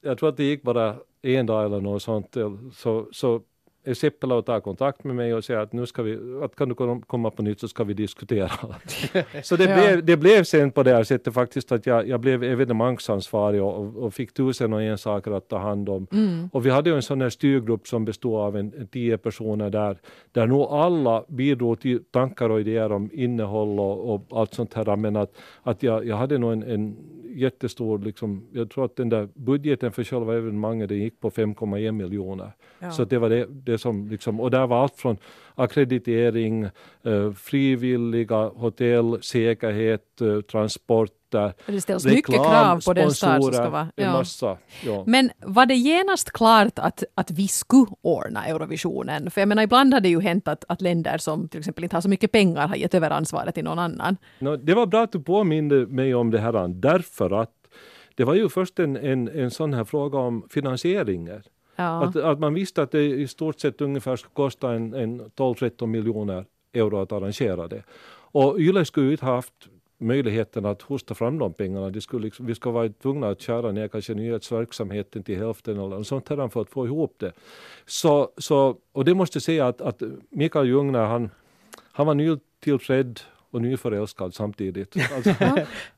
jag tror att det gick bara en dag eller något sånt, så, så är Seppälä tar kontakt med mig och säger att nu ska vi, att kan du komma på nytt så ska vi diskutera. så det, ja. blev, det blev sen på det här sättet faktiskt att jag, jag blev evenemangsansvarig och, och fick tusen och en saker att ta hand om. Mm. Och vi hade ju en sån här styrgrupp som bestod av en, en tio personer där, där nog alla bidrog till tankar och idéer om innehåll och, och allt sånt här. Men att, att jag, jag hade nog en, en jättestor, liksom, jag tror att den där budgeten för själva evenemanget den gick på 5,1 miljoner. Ja. Så det var det, det som liksom, och där var allt från akkreditering, eh, frivilliga, hotell, säkerhet, eh, transport, det ställs reklam, mycket krav på den stad som ska vara. Ja. Massa, ja. Men var det genast klart att, att vi skulle ordna Eurovisionen? För jag menar, ibland har det ju hänt att, att länder som till exempel inte har så mycket pengar har gett över ansvaret till någon annan. No, det var bra att du påminde mig om det här, därför att det var ju först en, en, en sån här fråga om finansieringen. Ja. Att, att man visste att det i stort sett ungefär skulle kosta en, en 12-13 miljoner euro att arrangera det. Och Yle skulle ju inte haft möjligheten att hosta fram de pengarna. Det skulle liksom, vi skulle vara tvungna att köra ner kanske nyhetsverksamheten till hälften eller sånt här för att få ihop det. Så, så, och det måste jag säga att, att Mikael Ljungner han, han var nytillträdd och nyförälskad samtidigt. Alltså,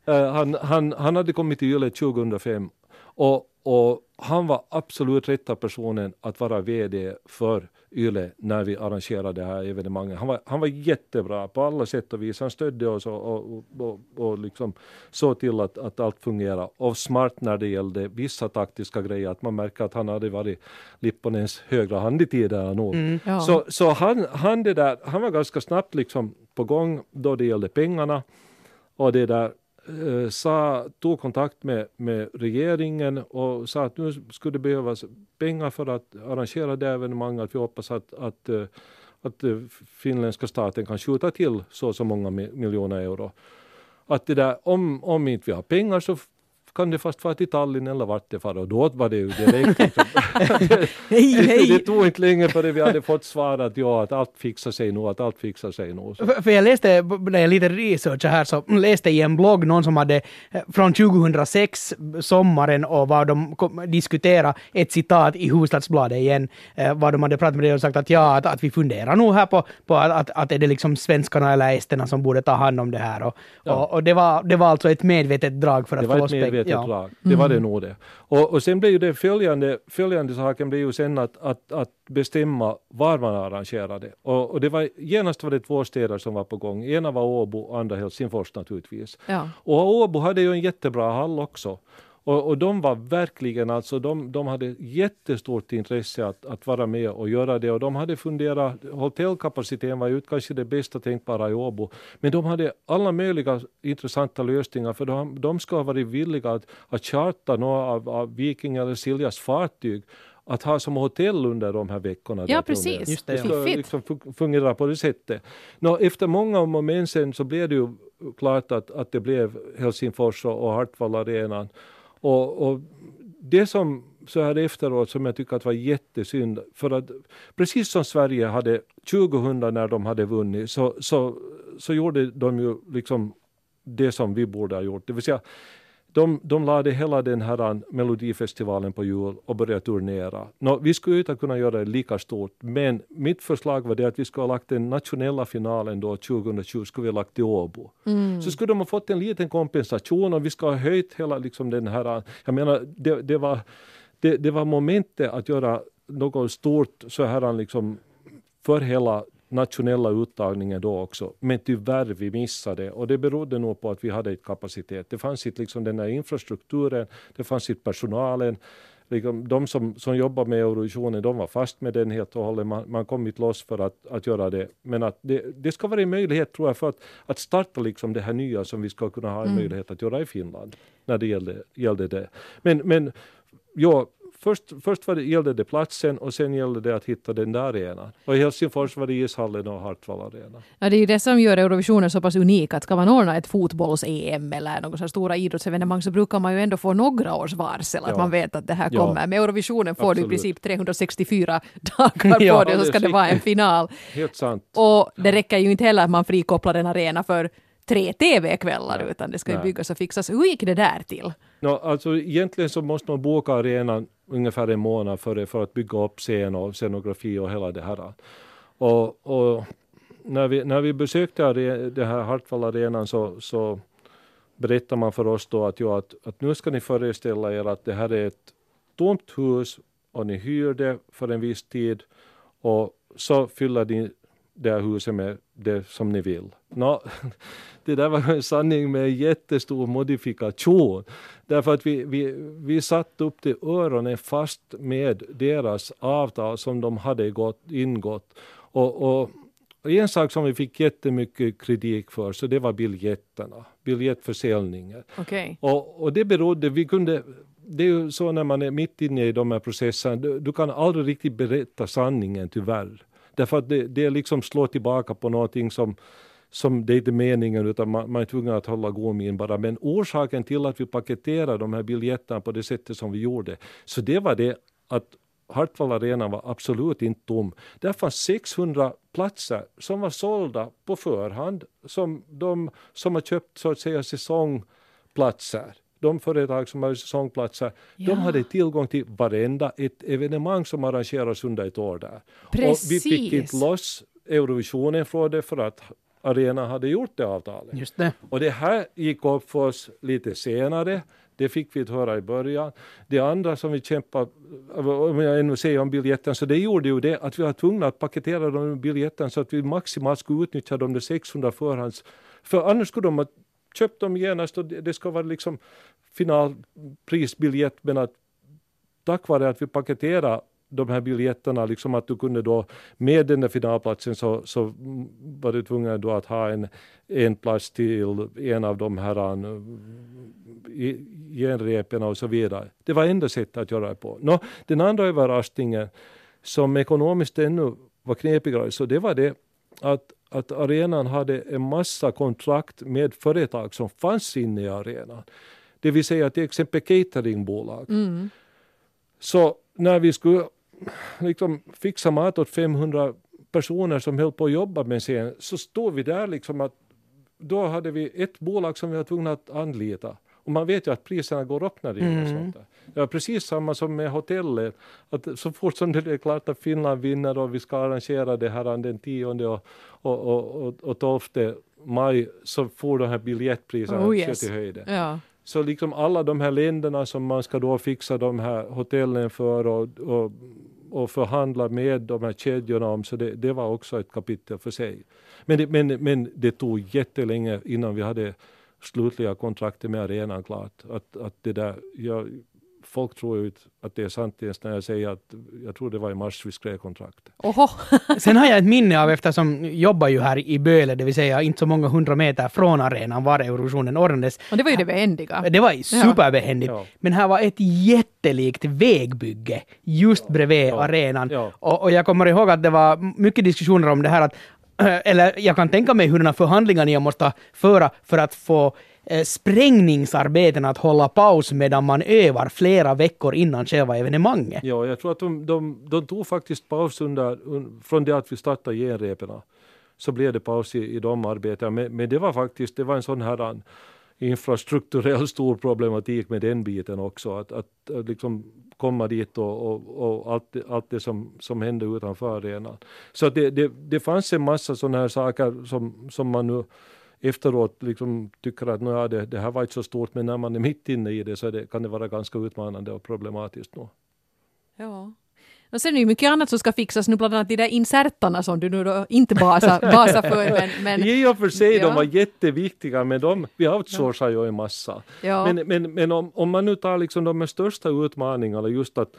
eh, han, han, han hade kommit till Yle 2005 och, och han var absolut rätta personen att vara VD för YLE när vi arrangerade det här evenemanget. Han var, han var jättebra på alla sätt och vis. Han stödde oss och, och, och, och liksom såg till att, att allt fungerade. Och smart när det gällde vissa taktiska grejer. Att man märker att han hade varit Lipponens högra hand i tiderna nog. Mm, ja. Så, så han, han, det där, han var ganska snabbt liksom på gång då det gällde pengarna. Och det där, Eh, sa, tog kontakt med, med regeringen och sa att nu skulle det behövas pengar för att arrangera det evenemanget. Att vi hoppas att, att, eh, att eh, finländska staten kan skjuta till så och så många miljoner euro. Att det där, om, om inte vi har pengar så kan det fast vara till Tallinn eller vart det far och då var det ju direkt. Liksom. hej, hej. Det tog inte länge före vi hade fått svar att ja, att allt fixar sig nu, att allt fixar sig nu. För, för jag läste, när jag lite research här, så läste i en blogg någon som hade eh, från 2006, sommaren, och var de diskuterade ett citat i Hufvudstadsbladet igen, eh, var de hade pratat med det och sagt att ja, att, att vi funderar nog här på, på att, att, att är det liksom svenskarna eller esterna som borde ta hand om det här. Och, ja. och, och, det, var, det var alltså ett medvetet drag för att få loss pengar medvetet ja. drag. Det var det mm. nog det. Och, och sen blev ju det följande, följande saken blev ju sen att, att, att bestämma var man arrangerade. Och, och det var, genast var det två städer som var på gång. Ena var Åbo, andra Helsingfors naturligtvis. Ja. Och Åbo hade ju en jättebra hall också. Och, och de var verkligen alltså, de, de hade jättestort intresse att, att vara med och göra det och de hade funderat, hotellkapaciteten var ju kanske det bästa tänkbara i Åbo, men de hade alla möjliga intressanta lösningar för de, de ska ha varit villiga att, att charta några av, av Viking eller Siljas fartyg att ha som hotell under de här veckorna. Ja, precis. Just det, ja. Liksom fungera på det sättet. Nå, efter många om och men sen så blev det ju klart att, att det blev Helsingfors och Hartwall arenan. Och, och det som så här efteråt som jag tycker att var jättesynd, för att precis som Sverige hade 2000 när de hade vunnit så, så, så gjorde de ju liksom det som vi borde ha gjort. Det vill säga de, de lade hela den här Melodifestivalen på jul och började turnera. Nå, vi skulle inte kunna göra det lika stort, men mitt förslag var det att vi skulle ha lagt den nationella finalen då 2020, skulle vi ha lagt i Åbo. Mm. Så skulle de ha fått en liten kompensation och vi skulle ha höjt hela liksom den här, jag menar, det, det var det, det var momentet att göra något stort så här liksom för hela nationella uttagningen då också. Men tyvärr vi missade och det berodde nog på att vi hade inte kapacitet. Det fanns inte liksom den här infrastrukturen, det fanns inte personalen. Liksom, de som, som jobbar med Eurovisionen, de var fast med den helt och hållet. Man, man kom inte loss för att, att göra det. Men att det, det ska vara en möjlighet tror jag för att, att starta liksom det här nya som vi ska kunna ha en mm. möjlighet att göra i Finland. När det gällde, gällde det. Men, men ja, först, först var det, gällde det platsen och sen gällde det att hitta den där arenan. Och i Helsingfors var det ishallen och Hartwall arena. Ja, det är ju det som gör Eurovisionen så pass unik att ska man ordna ett fotbolls-EM eller något så stora idrottsevenemang så brukar man ju ändå få några års varsel att ja. man vet att det här kommer. Ja. Med Eurovisionen får Absolut. du i princip 364 dagar på ja, dig så ska det vara en final. Helt sant. Och det räcker ju inte heller att man frikopplar en arena för tre TV-kvällar utan det ska ju byggas och fixas. Hur gick det där till? No, alltså, egentligen så måste man boka arenan ungefär en månad före för att bygga upp scen och scenografi och hela det här. Och, och när, vi, när vi besökte det här Hartwall arenan så, så berättar man för oss då att, ja, att, att nu ska ni föreställa er att det här är ett tomt hus och ni hyr det för en viss tid och så fyller ni det här huset med det som ni vill. No, det där var en sanning med jättestor modifikation. Därför att vi, vi, vi satt upp till öronen fast med deras avtal som de hade gått, ingått. Och, och, en sak som vi fick jättemycket kritik för så det var biljetterna, biljettförsäljningen. Okay. Och, och det berodde, vi kunde det är ju så när man är mitt inne i de här processerna, du, du kan aldrig riktigt berätta sanningen tyvärr. Därför att det, det liksom slår tillbaka på någonting som, som det är inte meningen utan man, man är tvungen att hålla god min bara. Men orsaken till att vi paketerade de här biljetterna på det sättet som vi gjorde, så det var det att Hartwall Arena var absolut inte tom. Där fanns 600 platser som var sålda på förhand, som de som har köpt så att säga säsongplatser de företag som har säsongplatser, ja. de hade tillgång till varenda ett evenemang som arrangeras under ett år där. Precis. Och vi fick inte loss Eurovisionen från det för att arenan hade gjort det avtalet. Just det. Och det här gick upp för oss lite senare. Det fick vi höra i början. Det andra som vi kämpade, om jag ännu säger om biljetten, så det gjorde ju det att vi var tvungna att paketera de biljetterna så att vi maximalt skulle utnyttja de 600 förhands... För annars skulle de Köp dem genast och det ska vara liksom finalprisbiljett men att tack vare att vi paketerar de här biljetterna, liksom att du kunde då med den där finalplatsen så, så var du tvungen då att ha en, en plats till en av de här eh, genrepen och så vidare. Det var enda sättet att göra det på. Nå, den andra överraskningen som ekonomiskt ännu var knepigare så det var det att att arenan hade en massa kontrakt med företag som fanns inne i arenan. Det vill säga till exempel cateringbolag. Mm. Så när vi skulle liksom fixa mat åt 500 personer som höll på att jobba med scen så stod vi där liksom att då hade vi ett bolag som vi var tvungna att anlita. Och man vet ju att priserna går upp när det gäller mm. sånt där. Ja, precis samma som med hotellet. Att så fort som det är klart att Finland vinner och vi ska arrangera det här den 10 och, och, och, och 12 maj så får de här biljettpriserna oh, yes. till höjden. Ja. Så liksom alla de här länderna som man ska då fixa de här hotellen för och, och, och förhandla med de här kedjorna om, så det, det var också ett kapitel för sig. Men det, men, men det tog jättelänge innan vi hade slutliga kontraktet med arenan klart. Att, att det där, jag, folk tror ju att det är sant ens när jag säger att jag tror det var i mars vi skrev kontraktet. Oho. Sen har jag ett minne av, eftersom jag jobbar ju här i Böle, det vill säga inte så många hundra meter från arenan var Eurovisionen ordnades. Och det var ju det behändiga. Det var superbehändigt. Ja. Men här var ett jättelikt vägbygge just bredvid ja. arenan. Ja. Och, och jag kommer ihåg att det var mycket diskussioner om det här att eller jag kan tänka mig hurdana förhandlingar ni måste föra för att få eh, sprängningsarbeten att hålla paus medan man övar flera veckor innan själva evenemanget. Ja, jag tror att de, de, de tog faktiskt paus under, från det att vi startade genrepen så blev det paus i, i de arbetena. Men, men, det var faktiskt, det var en sån här infrastrukturell stor problematik med den biten också. Att, att, att liksom komma dit och, och, och allt, allt det som, som hände utanför arenan. Så att det, det, det fanns en massa sådana här saker som, som man nu efteråt liksom tycker att ja, det, det här var inte så stort, men när man är mitt inne i det så det, kan det vara ganska utmanande och problematiskt. nu. Ja. Och sen är det ju mycket annat som ska fixas nu, bland annat de där insertarna som du nu då inte basar, basar för. Men, men, I och för sig, ja. de var jätteviktiga, men de, vi outsourcar ja. ju en massa. Ja. Men, men, men om, om man nu tar liksom de största utmaningarna, just att,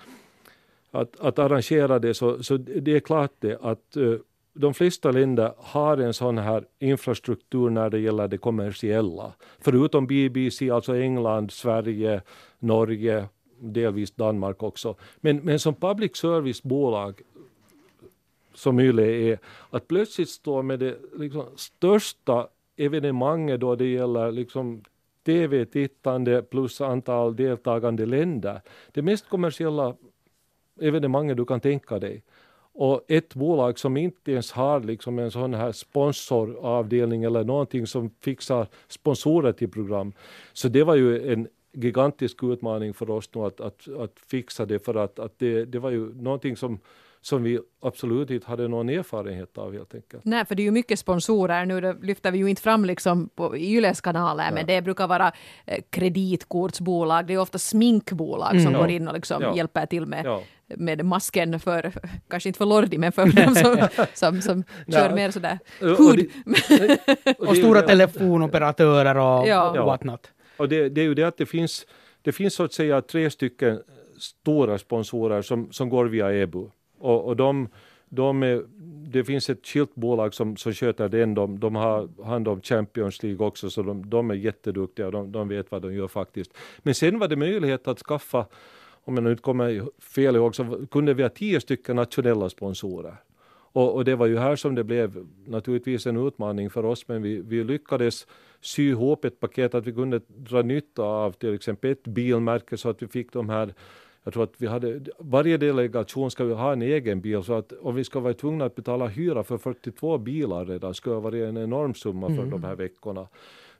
att, att arrangera det, så, så det är klart det att uh, de flesta länder har en sån här infrastruktur när det gäller det kommersiella. Förutom BBC, alltså England, Sverige, Norge, delvis Danmark också. Men, men som public service-bolag som Yle är, att plötsligt stå med det liksom, största evenemanget då det gäller liksom, tv-tittande plus antal deltagande länder. Det mest kommersiella evenemanget du kan tänka dig. Och ett bolag som inte ens har liksom en sån här sponsoravdelning eller någonting som fixar sponsorer till program. Så det var ju en gigantisk utmaning för oss nu att, att, att fixa det för att, att det, det var ju någonting som som vi absolut inte hade någon erfarenhet av helt enkelt. Nej, för det är ju mycket sponsorer nu, det lyfter vi ju inte fram liksom på Yles kanaler, ja. men det brukar vara eh, kreditkortsbolag, det är ofta sminkbolag mm. som går in och liksom ja. hjälper till med, ja. med masken för, kanske inte för Lordi, men för de som, som, som kör mer sådär hud. Och, och, stora telefonoperatörer och, ja. och whatnot. Och det, det, är ju det att det finns, det finns så att säga tre stycken stora sponsorer som, som går via EBU. Och, och de, de är, det finns ett skilt bolag som, som sköter den, de, de har hand om Champions League också, så de, de är jätteduktiga och de, de vet vad de gör faktiskt. Men sen var det möjlighet att skaffa, om jag nu inte kommer fel ihåg, så kunde vi ha tio stycken nationella sponsorer. Och, och, det var ju här som det blev naturligtvis en utmaning för oss, men vi, vi lyckades sy ihop ett paket att vi kunde dra nytta av till exempel ett bilmärke så att vi fick de här jag tror att vi hade, varje delegation ska ha en egen bil så att om vi ska vara tvungna att betala hyra för 42 bilar redan skulle det vara en enorm summa för mm. de här veckorna.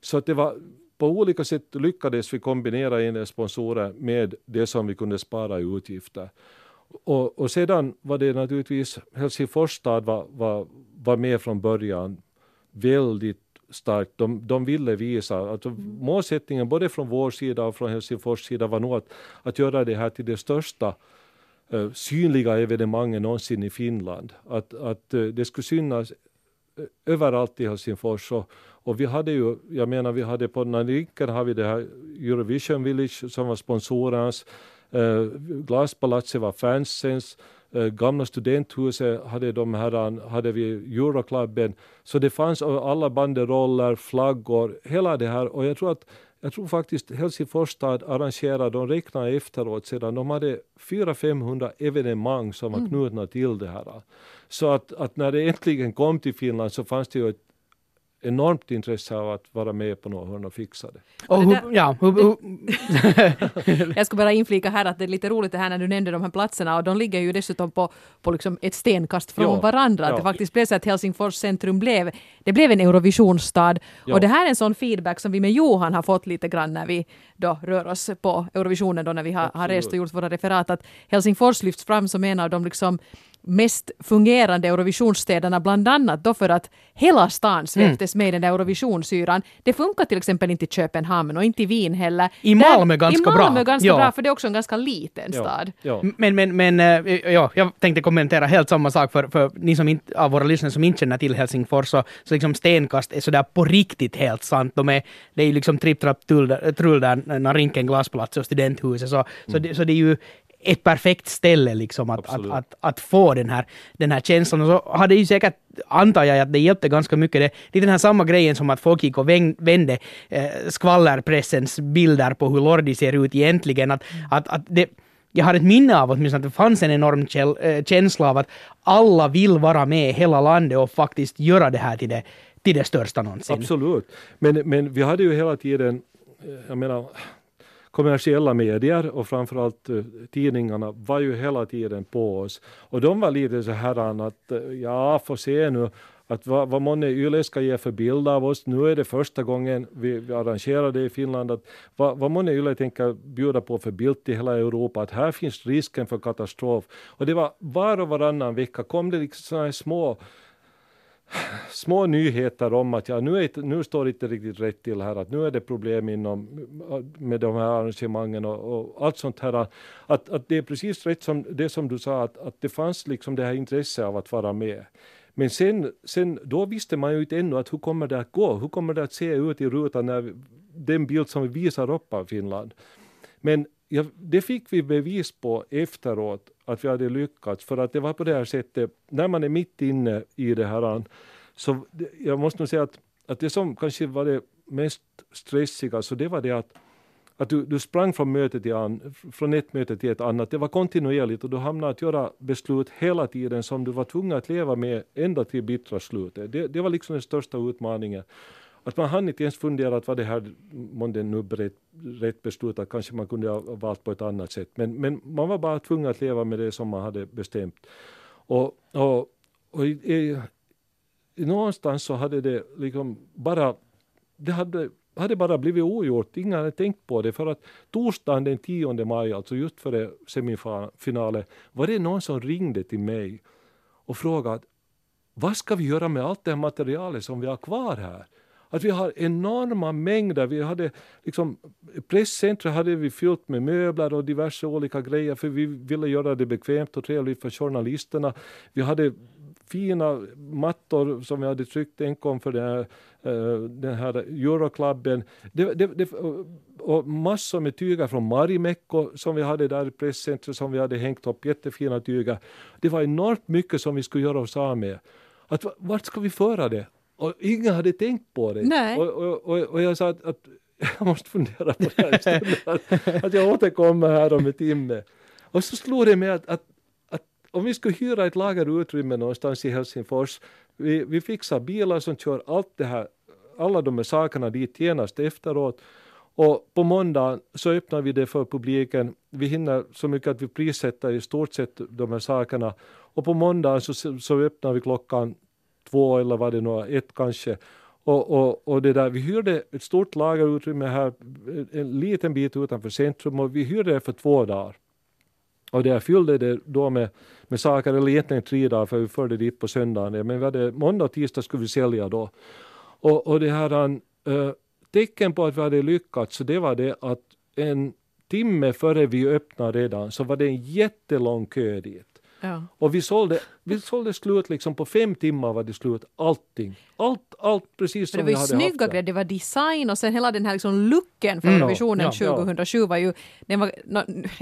Så att det var på olika sätt lyckades vi kombinera in sponsorer med det som vi kunde spara i utgifter. Och, och sedan var det naturligtvis Helsingfors stad var, var, var med från början väldigt starkt. De, de ville visa, alltså mm. målsättningen både från vår sida och från Helsingfors sida var nog att, att göra det här till det största uh, synliga evenemanget någonsin i Finland. Att, att uh, det skulle synas uh, överallt i Helsingfors. Och, och vi hade ju, jag menar vi hade på Nariken har vi det här Eurovision Village som var sponsorens. Uh, Glaspalatset var fansens. Uh, gamla studenthuset hade, de här, hade vi Euroklubben. Så det fanns alla banderoller, flaggor, hela det här. Och jag tror att jag tror faktiskt Helsingfors stad arrangerade, de räknade efteråt sedan, de hade 400-500 evenemang som var mm. knutna till det här. Så att, att när det äntligen kom till Finland så fanns det ju ett enormt intresse av att vara med på något hörn och fixa det. Och hur, ja, hur, hur. jag ska bara inflika här att det är lite roligt det här när du nämnde de här platserna och de ligger ju dessutom på, på liksom ett stenkast från ja, varandra. Ja. det faktiskt blev så att Helsingfors centrum blev, det blev en Eurovisionsstad. Ja. Och det här är en sån feedback som vi med Johan har fått lite grann när vi då rör oss på Eurovisionen då när vi har, har rest och gjort våra referat att Helsingfors lyfts fram som en av de liksom mest fungerande Eurovisionsstäderna, bland annat då för att hela stan sveptes mm. med den där Eurovisionssyran. Det funkar till exempel inte i Köpenhamn och inte i Wien heller. I Malmö ganska bra. I Malmö ganska ja. bra, för det är också en ganska liten ja. stad. Ja. Men, men, men äh, ja, jag tänkte kommentera helt samma sak för, för ni som inte, av våra lyssnare som inte känner till Helsingfors, så, så liksom stenkast är sådär på riktigt helt sant. De är, det är ju liksom tripp, trapp, trull där, när Rinken glasplats och studenthuset, så, mm. så, det, så det är ju ett perfekt ställe liksom att, att, att, att, få den här, den här känslan. Och så hade ju säkert, antar jag, att det hjälpte ganska mycket. Det, det är den här samma grejen som att folk gick och vände eh, skvallerpressens bilder på hur Lordi ser ut egentligen. Att, mm. att, att det, jag har ett minne av åtminstone att det fanns en enorm käl, äh, känsla av att alla vill vara med i hela landet och faktiskt göra det här till det, till det största någonsin. Absolut. Men, men vi hade ju hela tiden, eh, jag menar, kommersiella medier och framförallt eh, tidningarna var ju hela tiden på oss. Och de var lite så här att eh, ja, får se nu att vad, vad månne YLE ska ge för bild av oss. Nu är det första gången vi, vi arrangerar det i Finland. Att vad, vad månne YLE tänker bjuda på för bild till hela Europa. Att här finns risken för katastrof. Och det var var och varannan vecka kom det liksom sådana små små nyheter om att ja, nu, är, nu står det inte riktigt rätt till här, att nu är det problem inom, med de här arrangemangen och, och allt sånt här. Att, att det är precis rätt som det som du sa, att, att det fanns liksom det här intresset av att vara med. Men sen, sen då visste man ju inte ännu att hur kommer det att gå, hur kommer det att se ut i rutan när den bild som vi visar upp av Finland. Men ja, det fick vi bevis på efteråt att vi hade lyckats för att det var på det här sättet, när man är mitt inne i det här så jag måste nog säga att, att det som kanske var det mest stressiga så det var det att att du, du sprang från, möte till an, från ett möte till ett annat. Det var kontinuerligt och du hamnade att göra beslut hela tiden som du var tvungen att leva med ända till bittra slutet. Det, det var liksom den största utmaningen. Att man hann inte ens fundera att vad det här månde nu rätt, rätt beslut, att kanske man kunde ha valt på ett annat sätt. Men, men man var bara tvungen att leva med det som man hade bestämt. Och, och, och i, i, någonstans så hade det liksom bara, det hade hade bara blivit ogjort, ingen hade tänkt på det för att torsdagen den 10 maj, alltså just före semifinalen, var det någon som ringde till mig och frågade vad ska vi göra med allt det här materialet som vi har kvar här? Att vi har enorma mängder. Vi hade liksom, presscentret hade vi fyllt med möbler och diverse olika grejer för vi ville göra det bekvämt och trevligt för journalisterna. Vi hade fina mattor som vi hade tryckt enkom för den här, eh, den här Euroklubben. Det, det, det, och massor med tyger från Marimekko som vi hade där i presscentret som vi hade hängt upp, jättefina tyger. Det var enormt mycket som vi skulle göra oss av med. Att, vart ska vi föra det? Och ingen hade tänkt på det. Nej. Och, och, och, och jag sa att, att jag måste fundera på det här istället. att, att jag återkommer här om en timme. Och så slog det mig att, att, att om vi skulle hyra ett lagerutrymme någonstans i Helsingfors, vi, vi fixar bilar som kör allt det här, alla de här sakerna dit genast efteråt. Och på måndag så öppnar vi det för publiken. Vi hinner så mycket att vi prissätter i stort sett de här sakerna. Och på måndag så, så öppnar vi klockan två eller var det några, ett kanske. Och, och, och det där, vi hyrde ett stort lagerutrymme här, en liten bit utanför centrum och vi hyrde det för två dagar. Och där fyllde det då med, med saker, eller egentligen tre dagar för vi förde dit på söndagen. Men vi hade, måndag och tisdag skulle vi sälja då. Och, och det här, äh, tecken på att vi hade lyckats, så det var det att en timme före vi öppnade redan så var det en jättelång kö dit. Ja. Och vi sålde, vi sålde slut liksom på fem timmar var det slut, allting. Allt, allt precis som det var vi ju hade snygga haft det. grejer, det var design och sen hela den här liksom looken för Mm. Eurovisionen Ja, ja. 2007 var ju, den, var,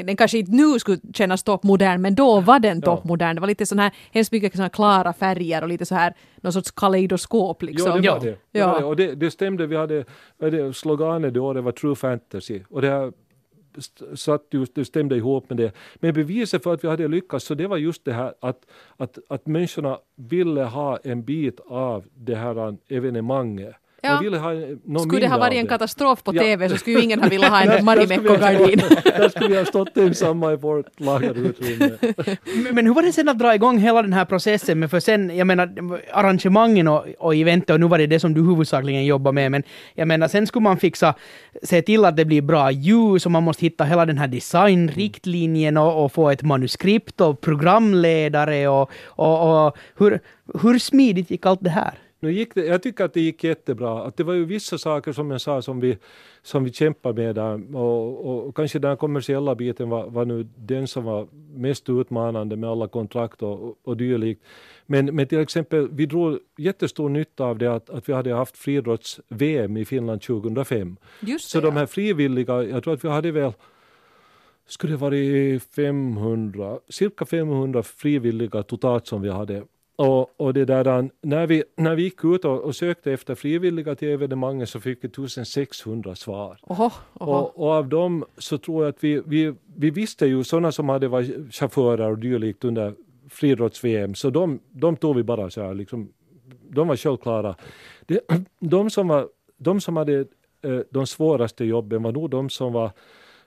den kanske inte nu skulle kännas toppmodern, men då var den Ja. toppmodern. Det var lite sån här, hemskt mycket såna klara färger och lite så här, någon sorts kaleidoskop liksom. Jo, det Ja. var det. det, Ja. var det. Och det, det stämde, vi hade, vad är det, sloganen det året var True Fantasy. Och det här satt just, det stämde ihop med det. Men beviset för att vi hade lyckats, så det var just det här att, att, att människorna ville ha en bit av det här evenemanget. Ja. Man ville ha någon Skulle det ha varit en katastrof på Ja. TV så skulle ju ingen ha velat ha en Marimekko-gardin. Där skulle vi ha stått ensamma i vårt lagerutrymme. Men, men hur var det sen att dra igång hela den här processen? Men för sen, jag menar, arrangemangen och, och eventet, och nu var det det som du huvudsakligen jobbar med, men jag menar, sen skulle man fixa, se till att det blir bra ljus och man måste hitta hela den här designriktlinjen och, och få ett manuskript och programledare och, och, och hur, hur smidigt gick allt det här? Nu gick det, jag tycker att det gick jättebra. Att det var ju vissa saker som jag sa som vi, som vi kämpar med där och, och, och kanske den kommersiella biten var, var nu den som var mest utmanande med alla kontrakt och, och, och dylikt. Men, men till exempel, vi drog jättestor nytta av det att, att vi hade haft friidrotts-VM i Finland 2005. Just Så det, de ja. här frivilliga, jag tror att vi hade väl skulle det varit 500, cirka 500 frivilliga totalt som vi hade. Och, och det där, när, vi, när vi gick ut och, och sökte efter frivilliga till evenemanget så fick vi 1600 svar. Oho, oho. Och, och av dem så tror jag att vi, vi, vi visste ju sådana som hade varit chaufförer och dylikt under friidrotts-VM, så de, de tog vi bara så här, liksom, de var självklara. Det, de, som var, de som hade eh, de svåraste jobben var nog de som var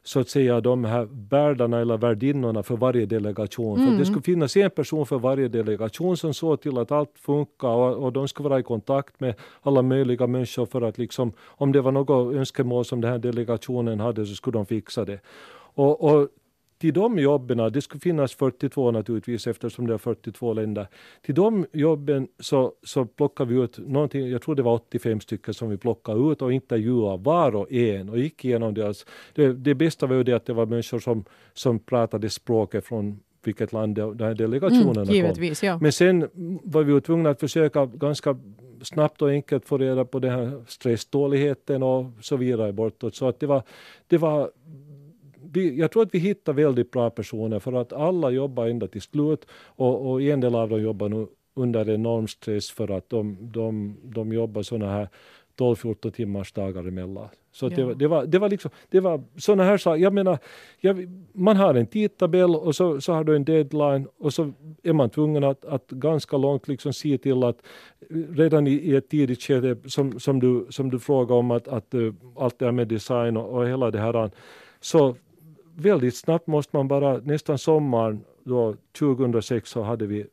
så att säga de här värdarna eller värdinnorna för varje delegation. För det skulle finnas en person för varje delegation som såg till att allt funkar och, och de skulle vara i kontakt med alla möjliga människor för att liksom, om det var något önskemål som den här delegationen hade så skulle de fixa det. Och, och till de jobben, det skulle finnas 42 naturligtvis eftersom det är 42 länder, till de jobben så, så plockar vi ut någonting, jag tror det var 85 stycken som vi plockade ut och intervjuade var och en och gick igenom deras, det, det bästa var ju det att det var människor som, som pratade språket från vilket land den här delegationerna Mm, kom. givetvis, ja. Men sen var vi ju tvungna att försöka ganska snabbt och enkelt få reda på den här stressdåligheten och så vidare bortåt. Så att det var, det var vi, jag tror att vi hittar väldigt bra personer för att alla jobbar ända till slut och, och en del av dem jobbar nu under enorm stress för att de, de, de jobbar sådana här 12-14 timmars dagar emellan. Så det, Ja. var- det, var, det var liksom, det var sådana här saker, jag menar, jag, man har en tidtabell och så, så har du en deadline och så är man tvungen att, att ganska långt liksom se till att redan i, i ett tidigt skede som, som, du, som du frågar om att, att uh, allt det här med design och, och hela det här så väldigt snabbt måste man bara, nästan sommaren då 2006 så hade vi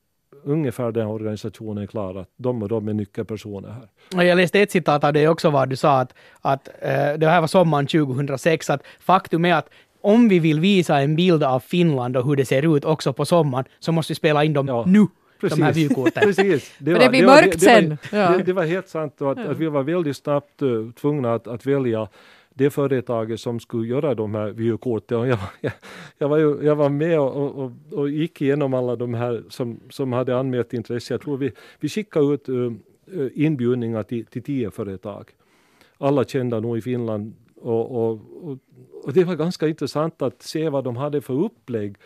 ungefär den organisationen klar, att de och de är nyckelpersoner här. Jag läste ett citat av det också var du sa att, att eh, det här var sommaren 2006, att faktum är att om vi vill visa en bild av Finland och hur det ser ut också på sommaren så måste vi spela in dem Ja. nu, de här Precis. Precis. För det blir mörkt det, det, sen. var, Ja. det, det var helt sant att, att vi var väldigt snabbt uh, tvungna att, att välja det företaget som skulle göra de här vykorten. Jag, jag, jag, var ju, jag var med och, och, och, och gick igenom alla de här som, som hade anmält intresse. Jag tror vi, vi skickade ut uh, inbjudningar till, till tio företag. Alla kända nog i Finland. Och, och, och, och det var ganska intressant att se vad de hade för upplägg.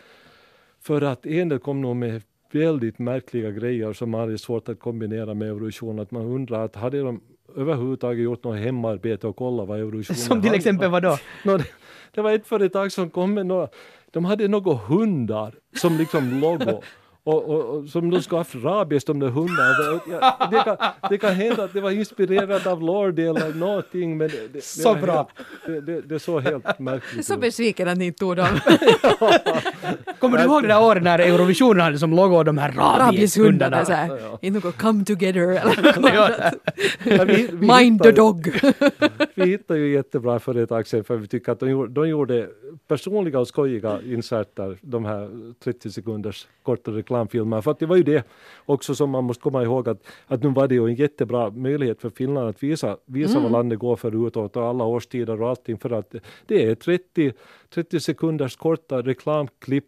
För att en del kom nog med väldigt märkliga grejer som man hade svårt att kombinera med Eurovision. Att man undrar att hade de överhuvudtaget gjort något hemarbete och kolla vad Eurovision Som till exempel om? vad då? Nå, det, det var ett företag som kom med några, de hade några hundar som liksom logo. Och, och, och som de skulle ha haft rabies de där hundarna. Ja, det, kan, det kan hända att det var inspirerat av Lordi eller någonting men det, det, det, Så bra. Helt, det, det, det såg helt märkligt så ut. besviken att ni inte tog dem. Kommer du ihåg det där året när Eurovisionen hade som logo de här Rabieshundarna. så här. Ja. Inte något come together eller Ja. Ja, vi- vi Mind the hittade- dog. Vi hittade ju jättebra företag sen för vi tycker att de gjorde, de gjorde personliga och skojiga inserter, de här 30 sekunders korta reklamfilmer. För att det var ju det också som man måste komma ihåg att, att nu var det ju en jättebra möjlighet för Finland att visa, visa vad landet går för utåt och alla årstider och allting för att det är 30, 30 sekunders korta reklamklipp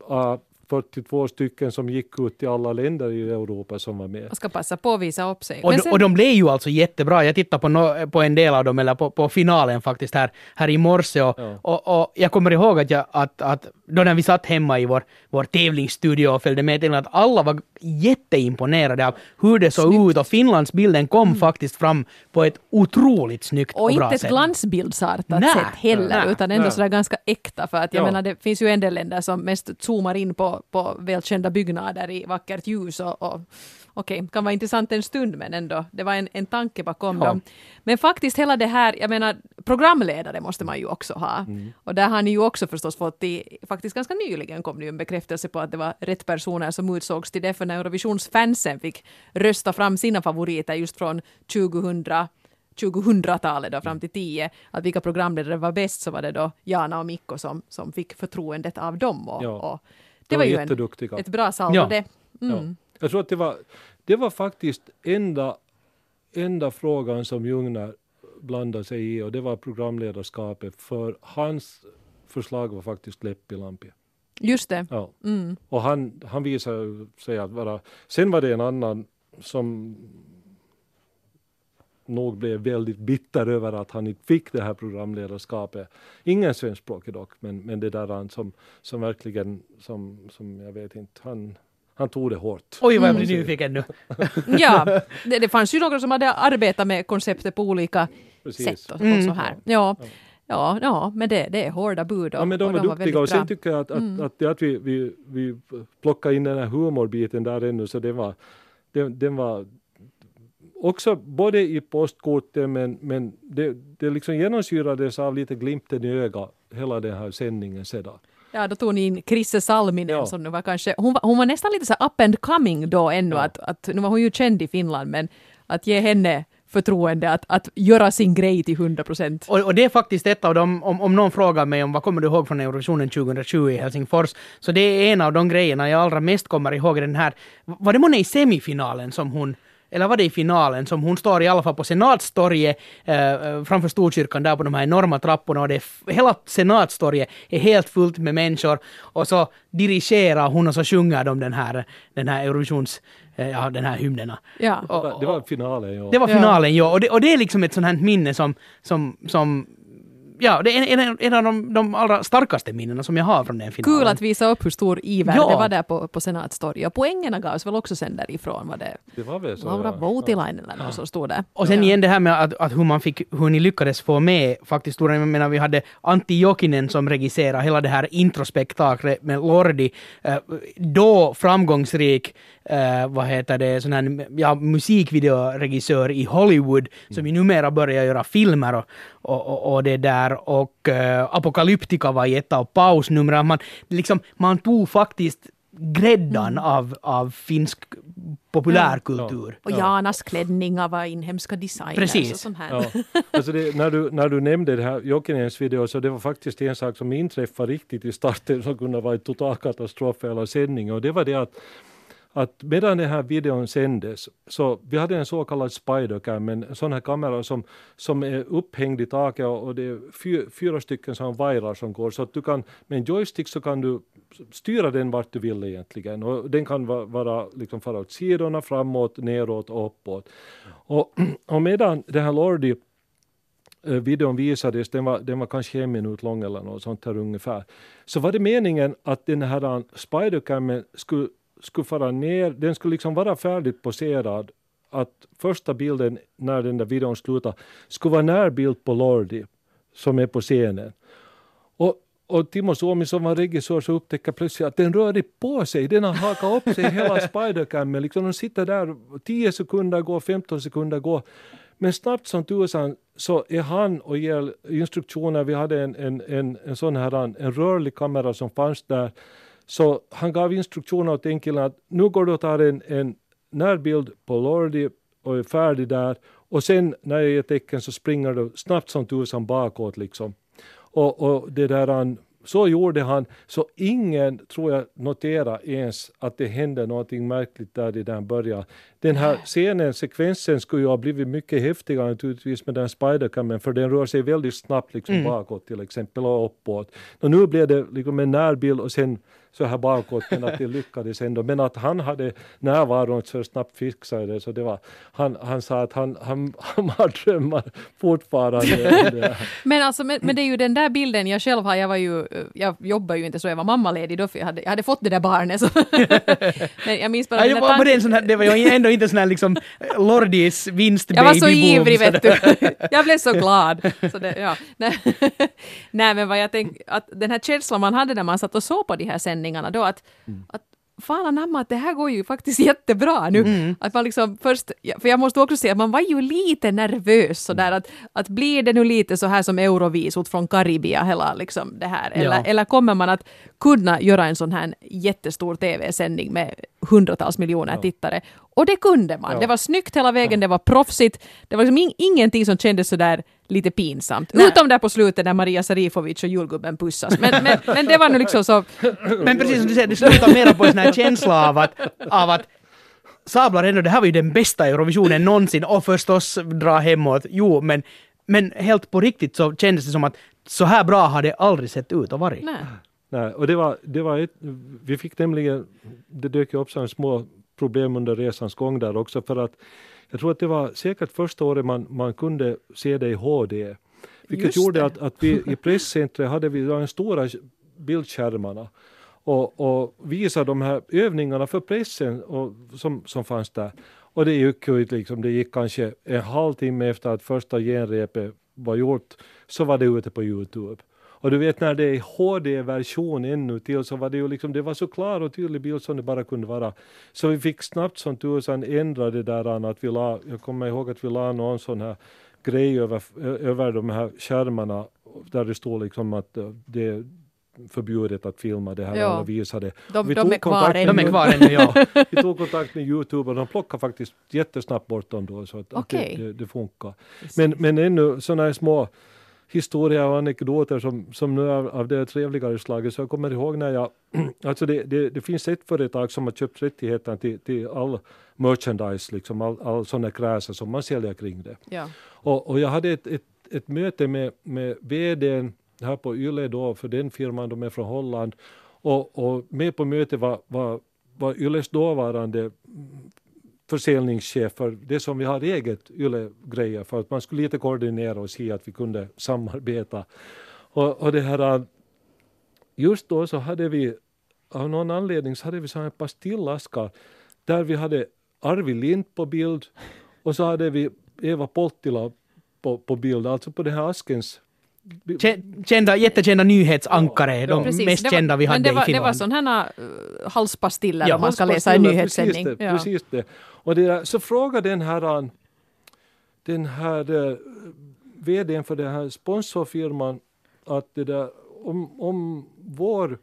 av 42 stycken som gick ut till alla länder i Europa som var med. Man ska passa på att visa upp sig. Och, sen- och de blev ju alltså jättebra. Jag tittade på, no, på en del av dem, eller på, på finalen faktiskt här, här i morse. Och, Ja. och, och jag kommer ihåg att, jag, att, att då när vi satt hemma i vår, vår tävlingsstudio och följde med till att alla var jätteimponerade av hur det såg ut och Finlandsbilden kom faktiskt fram på ett otroligt snyggt och, Och bra inte ett sätt. glansbildsartat Nej, sätt heller, nej, utan ändå nej. sådär ganska äkta. För att jag Ja. menar, det finns ju en del länder som mest zoomar in på, på välkända byggnader i vackert ljus och, och Okej, kan vara intressant en stund men ändå, det var en, en tanke bakom Ja. dem. Men faktiskt hela det här, jag menar, programledare måste man ju också ha. Mm. Och där har ni ju också förstås fått i, faktiskt ganska nyligen kom det ju en bekräftelse på att det var rätt personer som utsågs till det, för när Eurovisionsfansen fick rösta fram sina favoriter just från 2000 2000-talet då fram till 10, att vilka programledare var bäst så var det då Jana och Mikko som, som fick förtroendet av dem. Och, Ja. och det De var var ju en, ett bra saldo Ja. det. Mm. Ja. Jag tror att det var, det var faktiskt enda, enda frågan som Ljungner blandade sig i och det var programledarskapet för hans förslag var faktiskt Leppilampi. Just det. Ja. Mm. Och han, han visade sig att vara, sen var det en annan som nog blev väldigt bitter över att han inte fick det här programledarskapet. Ingen svenskspråkig dock, men, men det där han som, som verkligen, som, som jag vet inte, han, han tog det hårt. Oj vad jag Mm. blir nyfiken nu. Ja, det, det fanns ju några som hade arbetat med konceptet på olika Precis. sätt och, och Mm. så här. Ja, ja, ja men det, det är hårda bud och, Ja, men de och var duktiga och sen bra. tycker jag att, att, Mm. att, att vi, vi, vi plockade in den här humorbiten där ännu så det var, den, den var också både i postkorten men, men det, det liksom genomsyrades av lite glimten i ögat hela den här sändningen sedan. Ja, då tog ni in Krisse Salminen Ja. som nu var kanske, hon var, hon var nästan lite så up and coming då ännu, Ja. att, att nu var hon ju känd i Finland, men att ge henne förtroende att, att göra sin grej till 100 procent. Och, och det är faktiskt ett av dem, om, om någon frågar mig om vad kommer du ihåg från Eurovisionen 2020 i Helsingfors, så det är en av de grejerna jag allra mest kommer ihåg den här, var det månne i semifinalen som hon eller var det i finalen som hon står i alla fall på Senatstorget eh, framför Storkyrkan där på de här enorma trapporna och det hela Senatstorget är helt fullt med människor och så dirigerar hon och så sjunger de den här, den här Eurovisions, eh, ja den här hymnerna. Ja. Det var, det var finalen, ja. Det var Ja. finalen, ja. Och det, och det är liksom ett sånt här minne som, som, som ja, det är en, en, en av de, de allra starkaste minnena som jag har från den finalen. Kul att visa upp hur stor iver Ja. det var där på, på Senatstorget. Och poängerna gavs väl också sen därifrån. Var det Det var väl så. Laura ja. Voutilainen eller någon som stod där? Och sen ja. igen det här med att, att hur man fick, hur ni lyckades få med faktiskt, jag menar vi hade Antti Jokinen som regisserade hela det här introspektaklet med Lordi, eh, då framgångsrik, eh, vad heter det, sån här, ja, musikvideoregissör i Hollywood, som ju numera börjar göra filmer och, och, och, och det där, och eh, Apocalyptica var i ett av pausnumren. Man, liksom, man tog faktiskt gräddan av, av finsk populärkultur. Och Janas klänningar var inhemska designers Precis. och sånt här. Ja. Alltså det, när, du, när du nämnde det här Jokinens video så det var faktiskt en sak som inträffade riktigt i starten som kunde vara en total katastrof för hela sändningen och det var det att att medan den här videon sändes så vi hade en så kallad spidercam, en sån här kamera som, som är upphängd i taket och och det är fyr, fyra stycken sån vajrar som går så att du kan med en joystick så kan du styra den vart du vill egentligen och den kan va- vara liksom fara åt sidorna, framåt, neråt och uppåt. Och, och medan den här Lordi-videon eh, visades, den var, den var kanske en minut lång eller något sånt här ungefär, så var det meningen att den här spidercamen spidercammen skulle, skulle fara ner, den skulle liksom vara färdigt poserad, att första bilden när den där videon slutar skulle vara närbild på Lordi som är på scenen. Och, och Timo Suomi som var regissör så upptäcker plötsligt att den rör på sig, den har hakat upp sig hela spidercammen, liksom de sitter där, 10 sekunder går, 15 sekunder går. Men snabbt som tusan så är han och ger instruktioner, vi hade en, en, en, en sån här en rörlig kamera som fanns där, så han gav instruktioner åt den killen att nu går du och tar en, en närbild på Lordi och är färdig där och sen när jag ger tecken så springer du snabbt som tusan bakåt liksom. Och, och det där han, så gjorde han, så ingen tror jag noterar ens att det hände någonting märkligt där i den början. Den här scenen, sekvensen skulle ju ha blivit mycket häftigare naturligtvis med den spidercamen för den rör sig väldigt snabbt liksom bakåt till exempel och uppåt. Och nu blev det liksom en närbild och sen så här bakåt men att det lyckades ändå. Men att han hade närvaron så snabbt fixade det så det var, han, han sa att han, han, han har drömmar fortfarande. Men, alltså, men, men det är ju den där bilden jag själv har, jag var ju, jag jobbar ju inte så, jag var mammaledig då för jag hade, jag hade fått det där barnet. Så. men jag minns bara Nej, var, var det, en sån här, det var ju ändå inte sån här liksom eh, Lordis vinstbaby Jag var så ivrig vet du. Jag blev så glad. Så det, ja. Nej. Men vad jag tänkte, att den här känslan man hade när man satt och såg på de här sändningarna då att, att fan anamma att det här går ju faktiskt jättebra nu. Att man liksom först, ja, för jag måste också säga att man var ju lite nervös sådär att, att blir det nu lite så här som Eurovisot från Karibia hela liksom det här eller, Ja. eller kommer man att kunna göra en sån här jättestor tv-sändning med hundratals miljoner tittare? Och det kunde man. Ja. Det var snyggt hela vägen, det var proffsigt. Det var liksom in, ingenting som kändes sådär lite pinsamt. Nej. Utom där på slutet när Maria Sarifovic och julgubben pussas. Men, men, men det var nu liksom så... Men precis som du säger, det slutar mera på en sån här känsla av att, av att sablar ändå, det här var ju den bästa Eurovisionen någonsin och förstås dra hemåt, jo men, men helt på riktigt så kändes det som att så här bra har det aldrig sett ut och varit. Nej. Nej, och det var, det var ett, vi fick nämligen, det dök ju upp sådana små problem under resans gång där också för att jag tror att det var säkert första året man, man kunde se det i HD. Vilket Just gjorde det. att, att vi i presscentret hade vi de stora bildskärmarna och, och visade de här övningarna för pressen och, som, som fanns där. Och det gick, ju liksom, det gick kanske en halvtimme efter att första genrepet var gjort så var det ute på Youtube. Och du vet när det är HD-version ännu till så var det ju liksom, det var så klar och tydlig bild som det bara kunde vara. Så vi fick snabbt som tusan ändra det där att vi la, jag kommer ihåg att vi la någon sån här grej över, över de här skärmarna där det står liksom att det förbjudet att filma det här Ja. alla visade. De, Vi de tog är kvar kontakt ännu. De är kvar ännu, ja. Vi tog kontakt med Youtube och de plockade faktiskt jättesnabbt bort dem då så att, att Okej. det, det, det funkar. Men, men ännu sådana här små historier och anekdoter som, som nu är av det trevligare slaget. Så jag kommer ihåg när jag, alltså det, det, det finns ett företag som har köpt rättigheterna till, till all merchandise, liksom all, all sådana kräser som man säljer kring det. Ja. Och, och jag hade ett, ett, ett möte med, med vdn här på Yle då, för den firman, de är från Holland. Och, och med på mötet var, var, var Yles dåvarande försäljningschefer, försäljningschef för det som vi har eget Yle-grejer för att man skulle lite koordinera och se att vi kunde samarbeta. Och, och det här, äh, just då så hade vi av någon anledning så hade vi så här pastillaskar där vi hade Arvid Lind på bild och så hade vi Eva Polttila på, på bild, alltså på den här askens Kända, jättekända nyhetsankare, de Precis, mest var- kända vi hade det var, i Det var Finland. sådana uh, halspastiller Ja, om man ska läsa en nyhetssändning. Precis det, Ja. precis det. Och det där, så frågade den här, an- den här uh, vdn för den här sponsorfirman att det där, om, om vår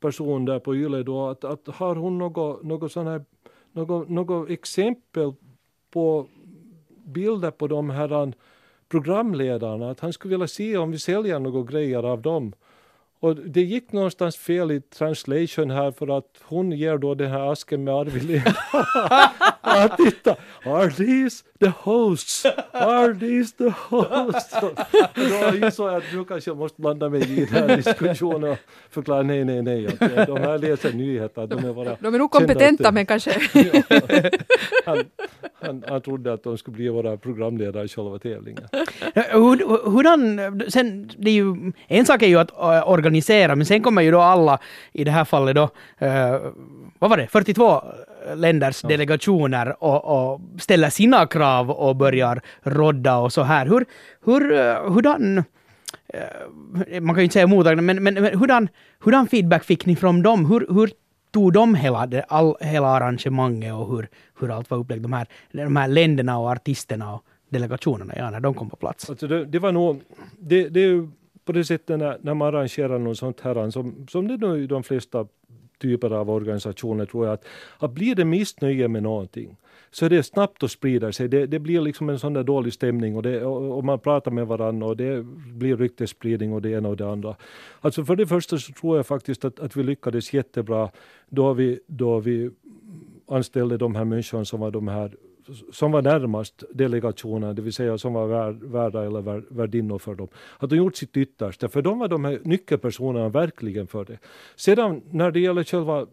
person där på Yle då, att, att har hon något, något, sån här, något, något exempel på bilder på de här programledarna, att han skulle vilja se om vi säljer några grejer av dem. Och det gick någonstans fel i translation här för att hon ger då den här asken med Arvid Lindman. titta! Are these the hosts? Are these the hosts? Då insåg jag att nu kanske jag måste blanda mig i den här diskussionen och förklara nej, nej, nej. Att de här läser nyheter, de är bara De är nog kompetenta men kanske... han, han, han trodde att de skulle bli våra programledare i själva tävlingen. Hur, hurdan, sen, det är ju, en sak är ju att äh, organisera, men sen kommer ju då alla, i det här fallet då, äh, vad var det, 42 länders delegationer och, och ställer sina krav och börjar rodda och så här. Hur, hur, äh, hurdan, äh, man kan ju inte säga mottagande, men, men, men hurdan, hurdan feedback fick ni från dem? Hur, hur tog de hela, det, all, hela arrangemanget och hur, hur allt var upplagt? De här, de här länderna och artisterna och delegationerna, ja, när de kom på plats. Alltså det, det var nog, det, det är ju på det sättet när, när man arrangerar något sånt här, som, som det nu de flesta typer av organisationer tror jag, att, att blir det missnöje med någonting så är det snabbt att sprida sig. Det, det blir liksom en sån där dålig stämning och, det, och, och man pratar med varandra och det blir ryktesspridning och det ena och det andra. Alltså för det första så tror jag faktiskt att, att vi lyckades jättebra då vi, då vi anställde de här människorna som var de här som var närmast delegationen, det vill säga som var värd, värda eller vär, värdinnor för dem, att de gjort sitt yttersta, för de var de här nyckelpersonerna verkligen för det. Sedan när det gäller själva,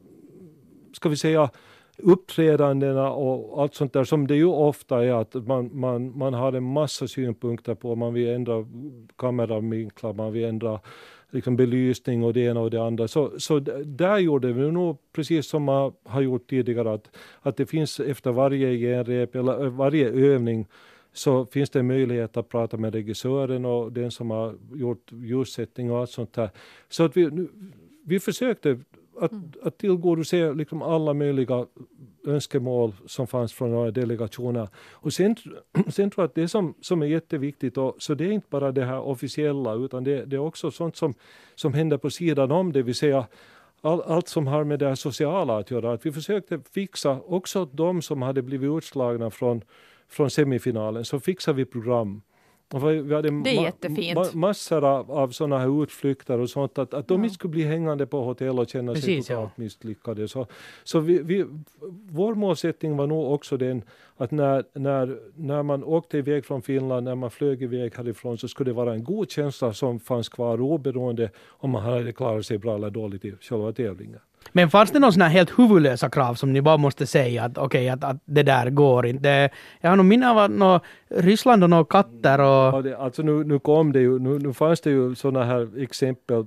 ska vi säga, uppträdandena och allt sånt där som det ju ofta är att man, man, man har en massa synpunkter på, man vill ändra kameravinklar, man vill ändra liksom belysning och det ena och det andra. Så, så där gjorde vi nog precis som man har gjort tidigare att, att det finns efter varje genrep eller eh, varje övning så finns det möjlighet att prata med regissören och den som har gjort ljussättning och allt sånt där. Så att vi, nu- vi försökte att, att tillgodose liksom alla möjliga önskemål som fanns från några delegationer. Och sen, sen tror jag att det som, som är jätteviktigt, och, så det är inte bara det här officiella, utan det, det är också sånt som, som händer på sidan om, det vill säga all, allt som har med det här sociala att göra. Att vi försökte fixa också de som hade blivit utslagna från, från semifinalen, så fixade vi program. Vi, hade Det är jättefint. massor av, av sådana här utflykter och sånt, att, att de Ja. inte skulle bli hängande på hotell och känna sig Precis, ja. totalt misslyckade. Så, så vi, vi, vår målsättning var nog också den att när, när, när man åkte iväg från Finland, när man flög iväg härifrån, så skulle det vara en god känsla som fanns kvar oberoende om man hade klarat sig bra eller dåligt i själva tävlingen. Men fanns det några sån här helt huvudlösa krav som ni bara måste säga att okej, att, att det där går inte? Jag har nog minne av att nå, Ryssland och några katter och... Ja, det, alltså nu, nu kom det ju, nu, nu fanns det ju sådana här exempel.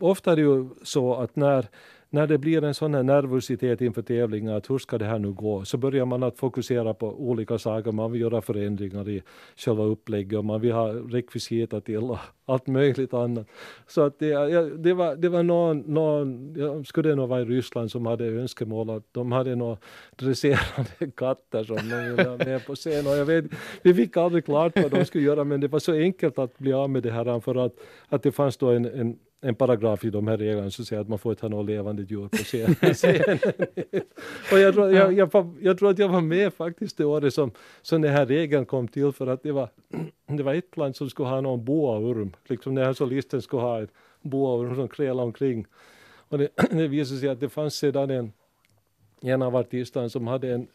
Ofta är det ju så att när, när det blir en sån här nervositet inför tävlingar, att hur ska det här nu gå, så börjar man att fokusera på olika saker. Man vill göra förändringar i själva upplägget och man vill ha rekvisita till och allt möjligt annat. Så att det, det var, det var någon, någon jag skulle det nog vara i Ryssland som hade önskemål att de hade några dresserade katter som de ville ha med på scen. Och jag vet, vi fick aldrig klart vad de skulle göra men det var så enkelt att bli av med det här för att, att det fanns då en, en en paragraf i de här reglerna som säger att man får inte ha något levande djur på scenen. och jag tror, jag, jag, jag, tror att jag var med faktiskt det året som, som den här regeln kom till för att det var, det var ett land som skulle ha någon boaorm, liksom den här solisten skulle ha ett boaorm som krälade omkring. Och det, det visade sig att det fanns sedan en, en av artisterna som hade en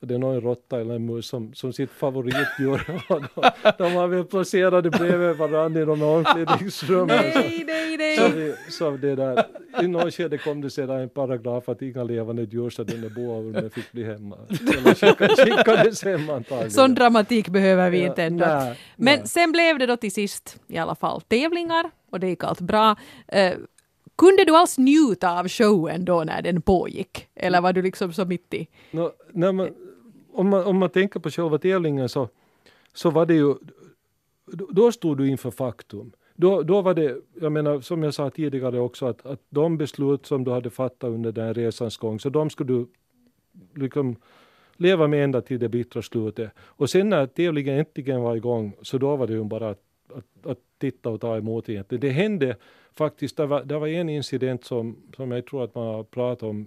det är någon råtta eller en mus som, som sitt favoritdjur. de, de var väl placerade bredvid varandra i de omklädningsrummen. Nej, nej, nej. Så, vi, så det där, I något skede kom det sedan en paragraf att inga levande djur så den boaormen fick bli hemma. Skickades hem antagligen. Sån dramatik behöver vi inte ändå. Nej, Men nej. sen blev det då till sist i alla fall tävlingar och det gick allt bra. Eh, kunde du alls njuta av showen då när den pågick? Eller var du liksom så mitt i? Nå, när man, om, man, om man tänker på själva tävlingen så, så var det ju, då, stod du inför faktum. Då, då var det, jag menar som jag sa tidigare också, att, att de beslut som du hade fattat under den resans gång, så de skulle du liksom leva med ända till det bittra slutet. Och sen när tävlingen äntligen var igång, så då var det ju bara att, att, att titta och ta emot egentligen. Det hände faktiskt, det var, det var en incident som, som jag tror att man har pratat om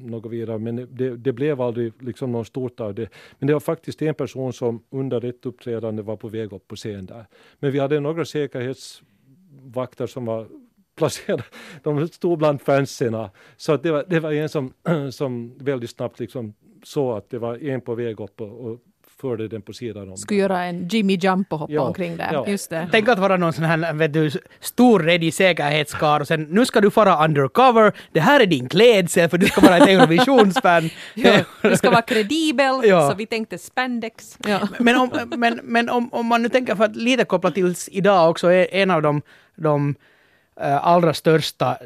något vidare, men det, det blev aldrig liksom något stort av det. Men det var faktiskt en person som under ett uppträdande var på väg upp på scen där. Men vi hade några säkerhetsvakter som var placerade, de stod bland fansen. Så att det, var, det var en som, som väldigt snabbt liksom såg att det var en på väg upp och, och förde den på sidan om. Skulle göra en Jimmy Jump och hoppa Ja, omkring där. ja. Just det. Tänk att vara någon sån här vet du, stor redig säkerhetskar och sen nu ska du fara undercover, det här är din klädsel för du ska vara ett Eurovisionsfan. Ja, du ska vara kredibel, Ja. så vi tänkte spandex. Ja. Men, om, men, men om, om man nu tänker för att lite koppla till idag också, är en av de, de allra största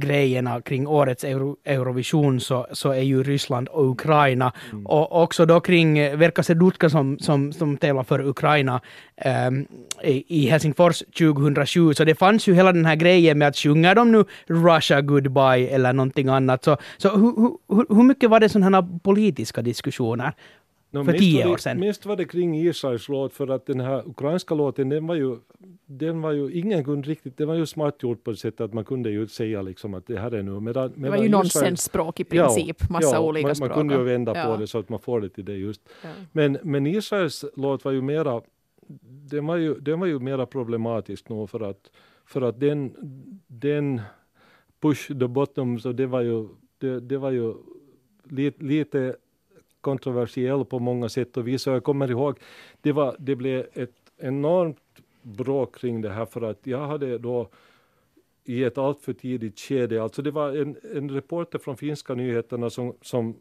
grejerna kring årets Euro, Eurovision så, så är ju Ryssland och Ukraina. Och också då kring eh, Verka Sedutka som, som, som tävlar för Ukraina i, i Helsingfors 2007. Så det fanns ju hela den här grejen med att sjunga de nu Russia goodbye eller någonting annat. Så, så hur, hur, hur mycket var det sådana här politiska diskussioner? No, för tio var år det, sedan. Mest var det kring Israels låt för att den här ukrainska låten den var ju, den var ju ingen kunde riktigt, det var ju smart gjort på ett sätt att man kunde ju säga liksom att det här är nu. Medan, Det var ju nonsensspråk i princip, massa ja, olika man, språk. Man kunde ju vända Ja. på det så att man får det till det just. Ja. Men, men Israels låt var ju mera, den var ju, den var ju mera problematisk nog för att, för att den, den push the bottom, så det var ju, det, det var ju lite, lite kontroversiell på många sätt och vis. Och jag kommer ihåg, det, var, det blev ett enormt bråk kring det här för att jag hade då i ett alltför tidigt skede, alltså det var en, en reporter från finska nyheterna som, som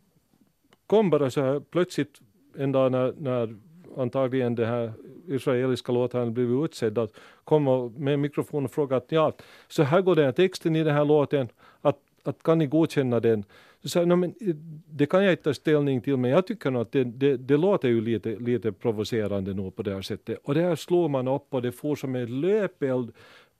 kom bara så här plötsligt en dag när, när antagligen det här israeliska låten blev utsedd att komma med mikrofon och fråga att ja, så här går den här texten i den här låten, att, att kan ni godkänna den? Så sa jag, "No, men eh, det kan jag inte ta ställning till, men jag tycker nog att det, det, det låter ju lite, lite provocerande nog på det här sättet. Och det här slår man upp och det får som en löpeld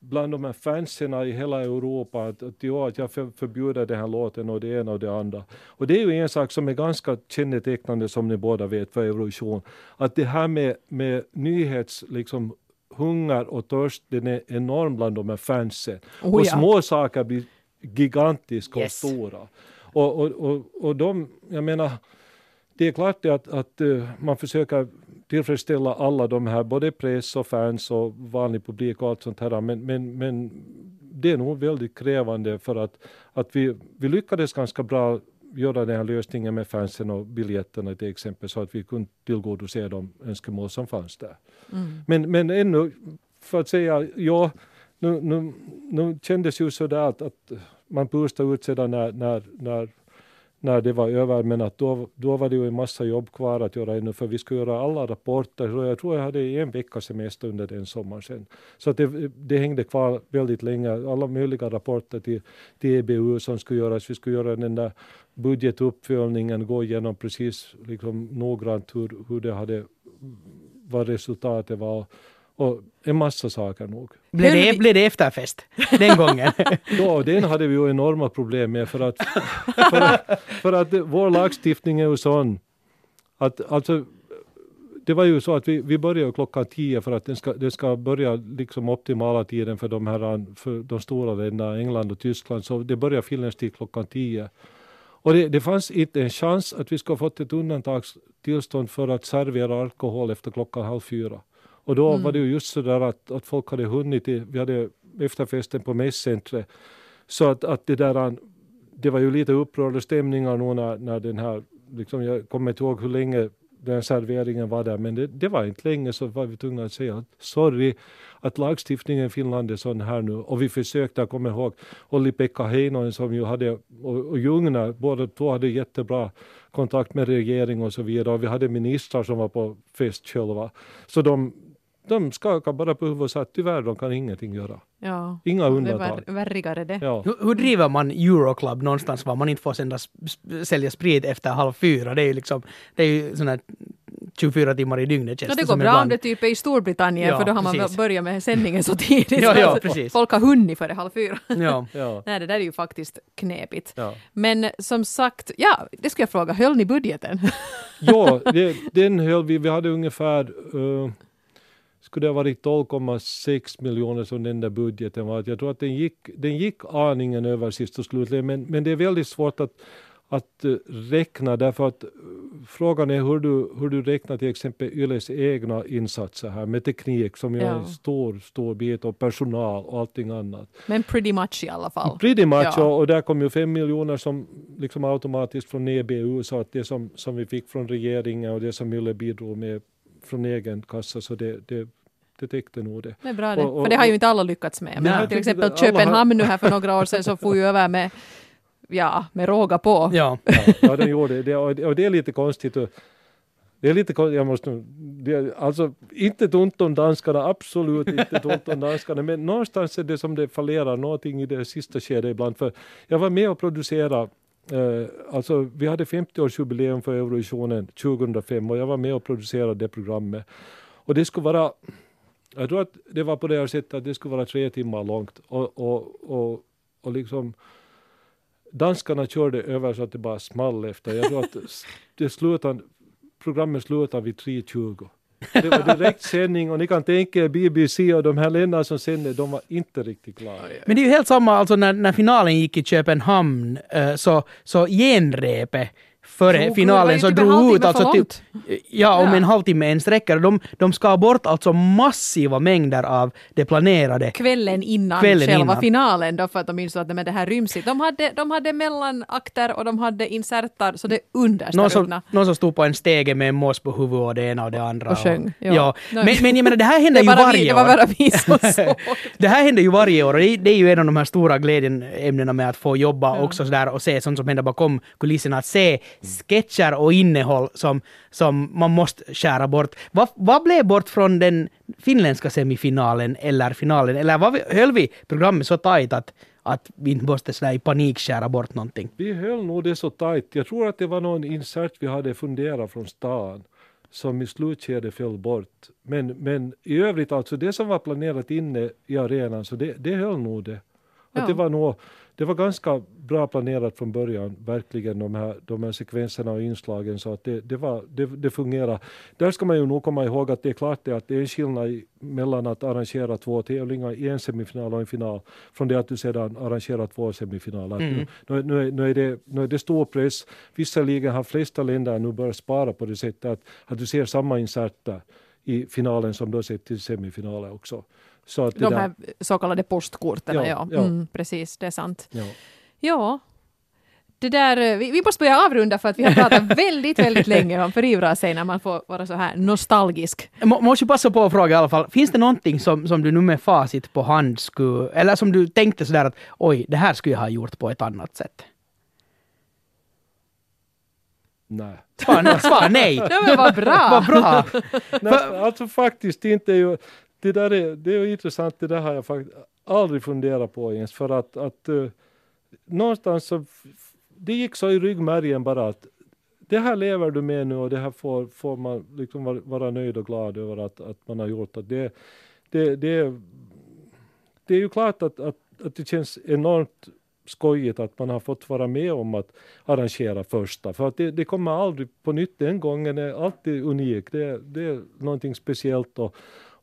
bland de här fansen i hela Europa att, att, ja, att jag för, förbjuder den här låten och det ena och det andra. Och det är ju en sak som är ganska kännetecknande som ni båda vet för Eurovision. Att det här med, med nyhets liksom, hunger och törst den är enorm bland de här fansen. Oh, och ja. små saker blir gigantiska Yes. och stora. Och, och, och, och de, jag menar, det är klart att, att eh, man försöker tillfredsställa alla de här, både press och fans och vanlig publik och allt sånt här, men, men, men det är nog väldigt krävande för att, att vi, vi lyckades ganska bra göra den här lösningen med fansen och biljetterna till exempel så att vi kunde tillgodose de önskemål som fanns där. Mm. Men, men ännu, för att säga ja, nu, nu, nu kändes ju sådär att, att man pustade ut sedan när, när, när, när det var över, men att då, då var det ju en massa jobb kvar att göra ännu, för vi skulle göra alla rapporter, så jag tror jag hade en vecka semester under den sommaren sen. Så att det, det hängde kvar väldigt länge, alla möjliga rapporter till, till EBU som skulle göras, vi skulle göra den där budgetuppföljningen, gå igenom precis liksom noggrant hur, hur det hade, vad resultatet var och en massa saker nog. Blev det, blev det efterfest den gången? ja, den hade vi ju enorma problem med för att, för att, för att vår lagstiftning är ju sån att alltså det var ju så att vi, vi började klockan tio för att den ska, det ska börja liksom optimala tiden för de här för de stora länderna, England och Tyskland, så det börjar finländsk tid klockan tio. Och det, det fanns inte en chans att vi skulle fått ett undantagstillstånd för att servera alkohol efter klockan halv fyra. Och då mm. var det ju just så där att, att folk hade hunnit, till, vi hade efterfesten på mässcentret, så att, att det där, det var ju lite upprörda stämningar nu när, när den här, liksom, jag kommer inte ihåg hur länge den serveringen var där, men det, det, var inte länge så var vi tvungna att säga sorry att lagstiftningen i Finland är sån här nu och vi försökte, jag kommer ihåg Olli-Pekka Heinonen som ju hade, och, och Ljungna, båda två hade jättebra kontakt med regering och så vidare och vi hade ministrar som var på fest själva. Så de, de skakar bara på huvudet och sa att tyvärr, de kan ingenting göra. Ja. Inga undantag. Det är värrigare det. Ja. Hur, hur, driver man Euroclub någonstans var man inte får sända, sälja sprit efter halv fyra? Det är ju liksom, det är ju sån här 24 timmar i dygnet känns ja, det går bra ibland. om det typ är i Storbritannien, ja, för då har man precis. börjat med sändningen så tidigt. ja, ja, precis. Folk har hunnit före halv fyra. Ja. ja. Nej, det där är ju faktiskt knepigt. Ja. Men som sagt, ja, det ska jag fråga, höll ni budgeten? ja, det, den höll vi. Vi hade ungefär uh, skulle det ha varit 12,6 miljoner som den där budgeten var. Jag tror att den gick, den gick aningen över sist och slutligen, men, men det är väldigt svårt att, att uh, räkna därför att uh, frågan är hur du, hur du räknar till exempel Yles egna insatser här med teknik som ja. är en stor, stor bit och personal och allting annat. Men pretty much i alla fall. Pretty much ja. och, och, där kom ju fem miljoner som liksom automatiskt från EBU så att det som, som vi fick från regeringen och det som Yle bidrog med från egen kassa så det, det det täckte nog det. Är bra det, och, och, för det har ju inte alla lyckats med. Men till exempel Köpenhamn nu här för några år sedan så får ju över med ja, med råga på. Ja, ja, ja den gjorde det. Och, och det är lite konstigt. Det är lite konstigt, jag måste det, alltså inte ont om danskarna, absolut inte ont om danskarna, men någonstans är det som det fallerar någonting i det sista skedet ibland. För jag var med och producerade Eh, alltså, vi hade 50-årsjubileum för Eurovisionen 2005 och jag var med och producerade det programmet. Och det skulle vara jag tror att det var på det här sättet att det skulle vara tre timmar långt och, och, och, och liksom danskarna körde över så att det bara small efter. Jag tror att det slutade, programmet slutade vid 3.20. Det var direktsändning och ni kan tänka er BBC och de här länderna som sände, de var inte riktigt klara. Men det är ju helt samma, alltså när, när finalen gick i Köpenhamn uh, så, så genrepet före så, finalen så drog ut alltså till, ja, om ja. en halvtimme ens räcker. De, de skar bort alltså massiva mängder av det planerade. Kvällen innan kvällen själva innan. finalen då för att de insåg att men det här ryms inte. De hade, de hade mellanakter och de hade inserter så det understrukna. Någon som stod på en stege med en mås på huvudet och det ena och det andra. Och sjöng. Ja. ja. Men, men jag menar det här händer ju varje vi, år. Det var bara vi som såg. det här händer ju varje år och det, det är ju en av de här stora glädjeämnena med att få jobba ja. också sådär och se sånt som händer bakom kulisserna. Att se sketcher och innehåll som, som man måste skära bort. Vad, vad blev bort från den finländska semifinalen eller finalen? Eller vad, höll vi programmet så tajt att, att vi inte måste sådär i panik skära bort någonting? Vi höll nog det så tajt. Jag tror att det var någon insert vi hade funderat från stan som i slutskedet föll bort. Men, men i övrigt, alltså det som var planerat inne i arenan, så det, det höll nog det. Att ja. det var nog det var ganska bra planerat från början, verkligen de här, de här sekvenserna och inslagen så att det, det, var, det, det fungerar. Där ska man ju nog komma ihåg att det är klart det att det är en skillnad mellan att arrangera två tävlingar i en semifinal och en final från det att du sedan arrangerar två semifinaler. Mm. Nu, nu, är, nu, är det, nu är det stor press. Visserligen har flesta länder nu börjat spara på det sättet att, att du ser samma inserter i finalen som du har sett till semifinaler också. Så att De här så kallade postkorten, ja. ja. ja. Mm, precis, det är sant. Ja. ja. Det där, vi, vi måste börja avrunda för att vi har pratat väldigt, väldigt länge om förivra sig när man får vara så här nostalgisk. Jag måste passa på att fråga i alla fall, finns det någonting som, som du nu med facit på hand skulle, eller som du tänkte sådär att oj, det här skulle jag ha gjort på ett annat sätt? Nej. Svar, svar nej. Ja, men vad bra! Vad bra. Nej, alltså faktiskt inte ju, det där är, det är intressant, det där har jag faktiskt aldrig funderat på ens för att, att uh, någonstans så, det gick så i ryggmärgen bara att det här lever du med nu och det här får, får man liksom vara, vara nöjd och glad över att, att man har gjort. Att det, det, det, det är ju klart att, att, att det känns enormt skojigt att man har fått vara med om att arrangera första. För att det, det kommer aldrig på nytt. Den gången är alltid unik. Det, det är någonting speciellt. Och,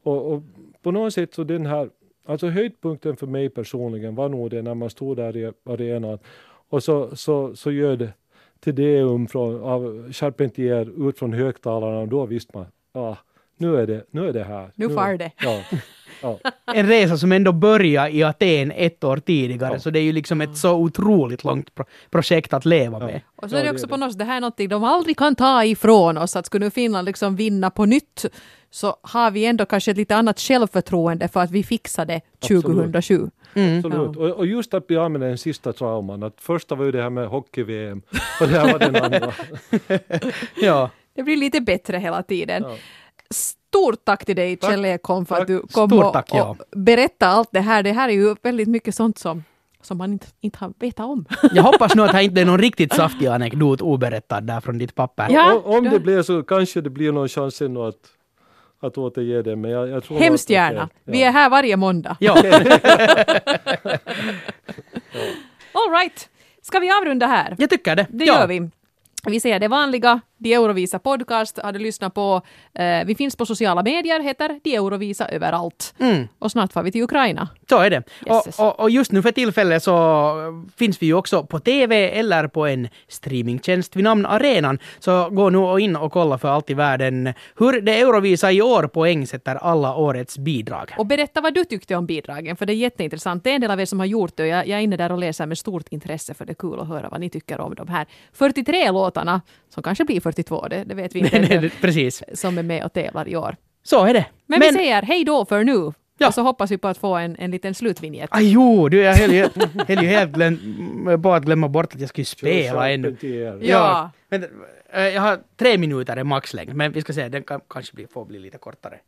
och, och, på något sätt så den här, alltså höjdpunkten för mig personligen var nog det när man stod där i arenan och så, så, så gör det till Deum från, av Charpentier ut från högtalarna och då visste man, ja, nu är det, nu är det här. Nu far det. Ja, ja. En resa som ändå började i Aten ett år tidigare, Ja. så det är ju liksom ett så otroligt långt pro projekt att leva med. Och så är det det också på det. något sätt, det här är någonting de aldrig kan ta ifrån oss, att skulle nu Finland liksom vinna på nytt så har vi ändå kanske ett lite annat självförtroende för att vi fixade Absolut. 2007. Absolut. Och, och just att bli av med den sista trauman. Att första var ju det här med hockey-VM och det här var den andra. Ja. Det blir lite bättre hela tiden. Ja. Stort tack till dig. Kjell Ekholm för att du kom Stort och, tack, ja. och berättade allt det här. Det här är ju väldigt mycket sånt som, som man inte, inte har vetat om. Jag hoppas nu att det inte är någon riktigt saftig anekdot oberättad där från ditt papper. Ja. Och, om det blir så kanske det blir någon chans ännu att, att återge det. Men jag, jag tror Hemskt gärna. det- Vi är här varje måndag. Ja. All right. Ska vi avrunda här? Jag tycker det. Det ja. gör vi. Vi säger det vanliga, De Eurovisa podcast har du lyssnat på. Eh, vi finns på sociala medier, heter De Eurovisa överallt. Mm. Och snart får vi till Ukraina. Så är det. Och, och, och just nu för tillfället så finns vi ju också på TV eller på en streamingtjänst vid namn Arenan. Så gå nu in och kolla för allt i världen hur det Eurovisa i år poängsätter alla årets bidrag. Och berätta vad du tyckte om bidragen, för det är jätteintressant. Det är en del av er som har gjort det jag, jag är inne där och läser med stort intresse för det är kul att höra vad ni tycker om de här 43 låtarna, som kanske blir 42, det, det vet vi inte, ännu, Precis. som är med och tävlar i år. Så är det. Men, vi säger hej då för nu. Ja. Och så hoppas vi på att få en, en liten slutvinjett. Ah, jo, du, jag höll ju, höll ju helt glöm, på att glömma bort att jag skulle spela ännu. Charpentier. Ja. Men, eh, jag har tre minuter är maxlängd, men vi ska se, den kan kanske bli, får bli lite kortare.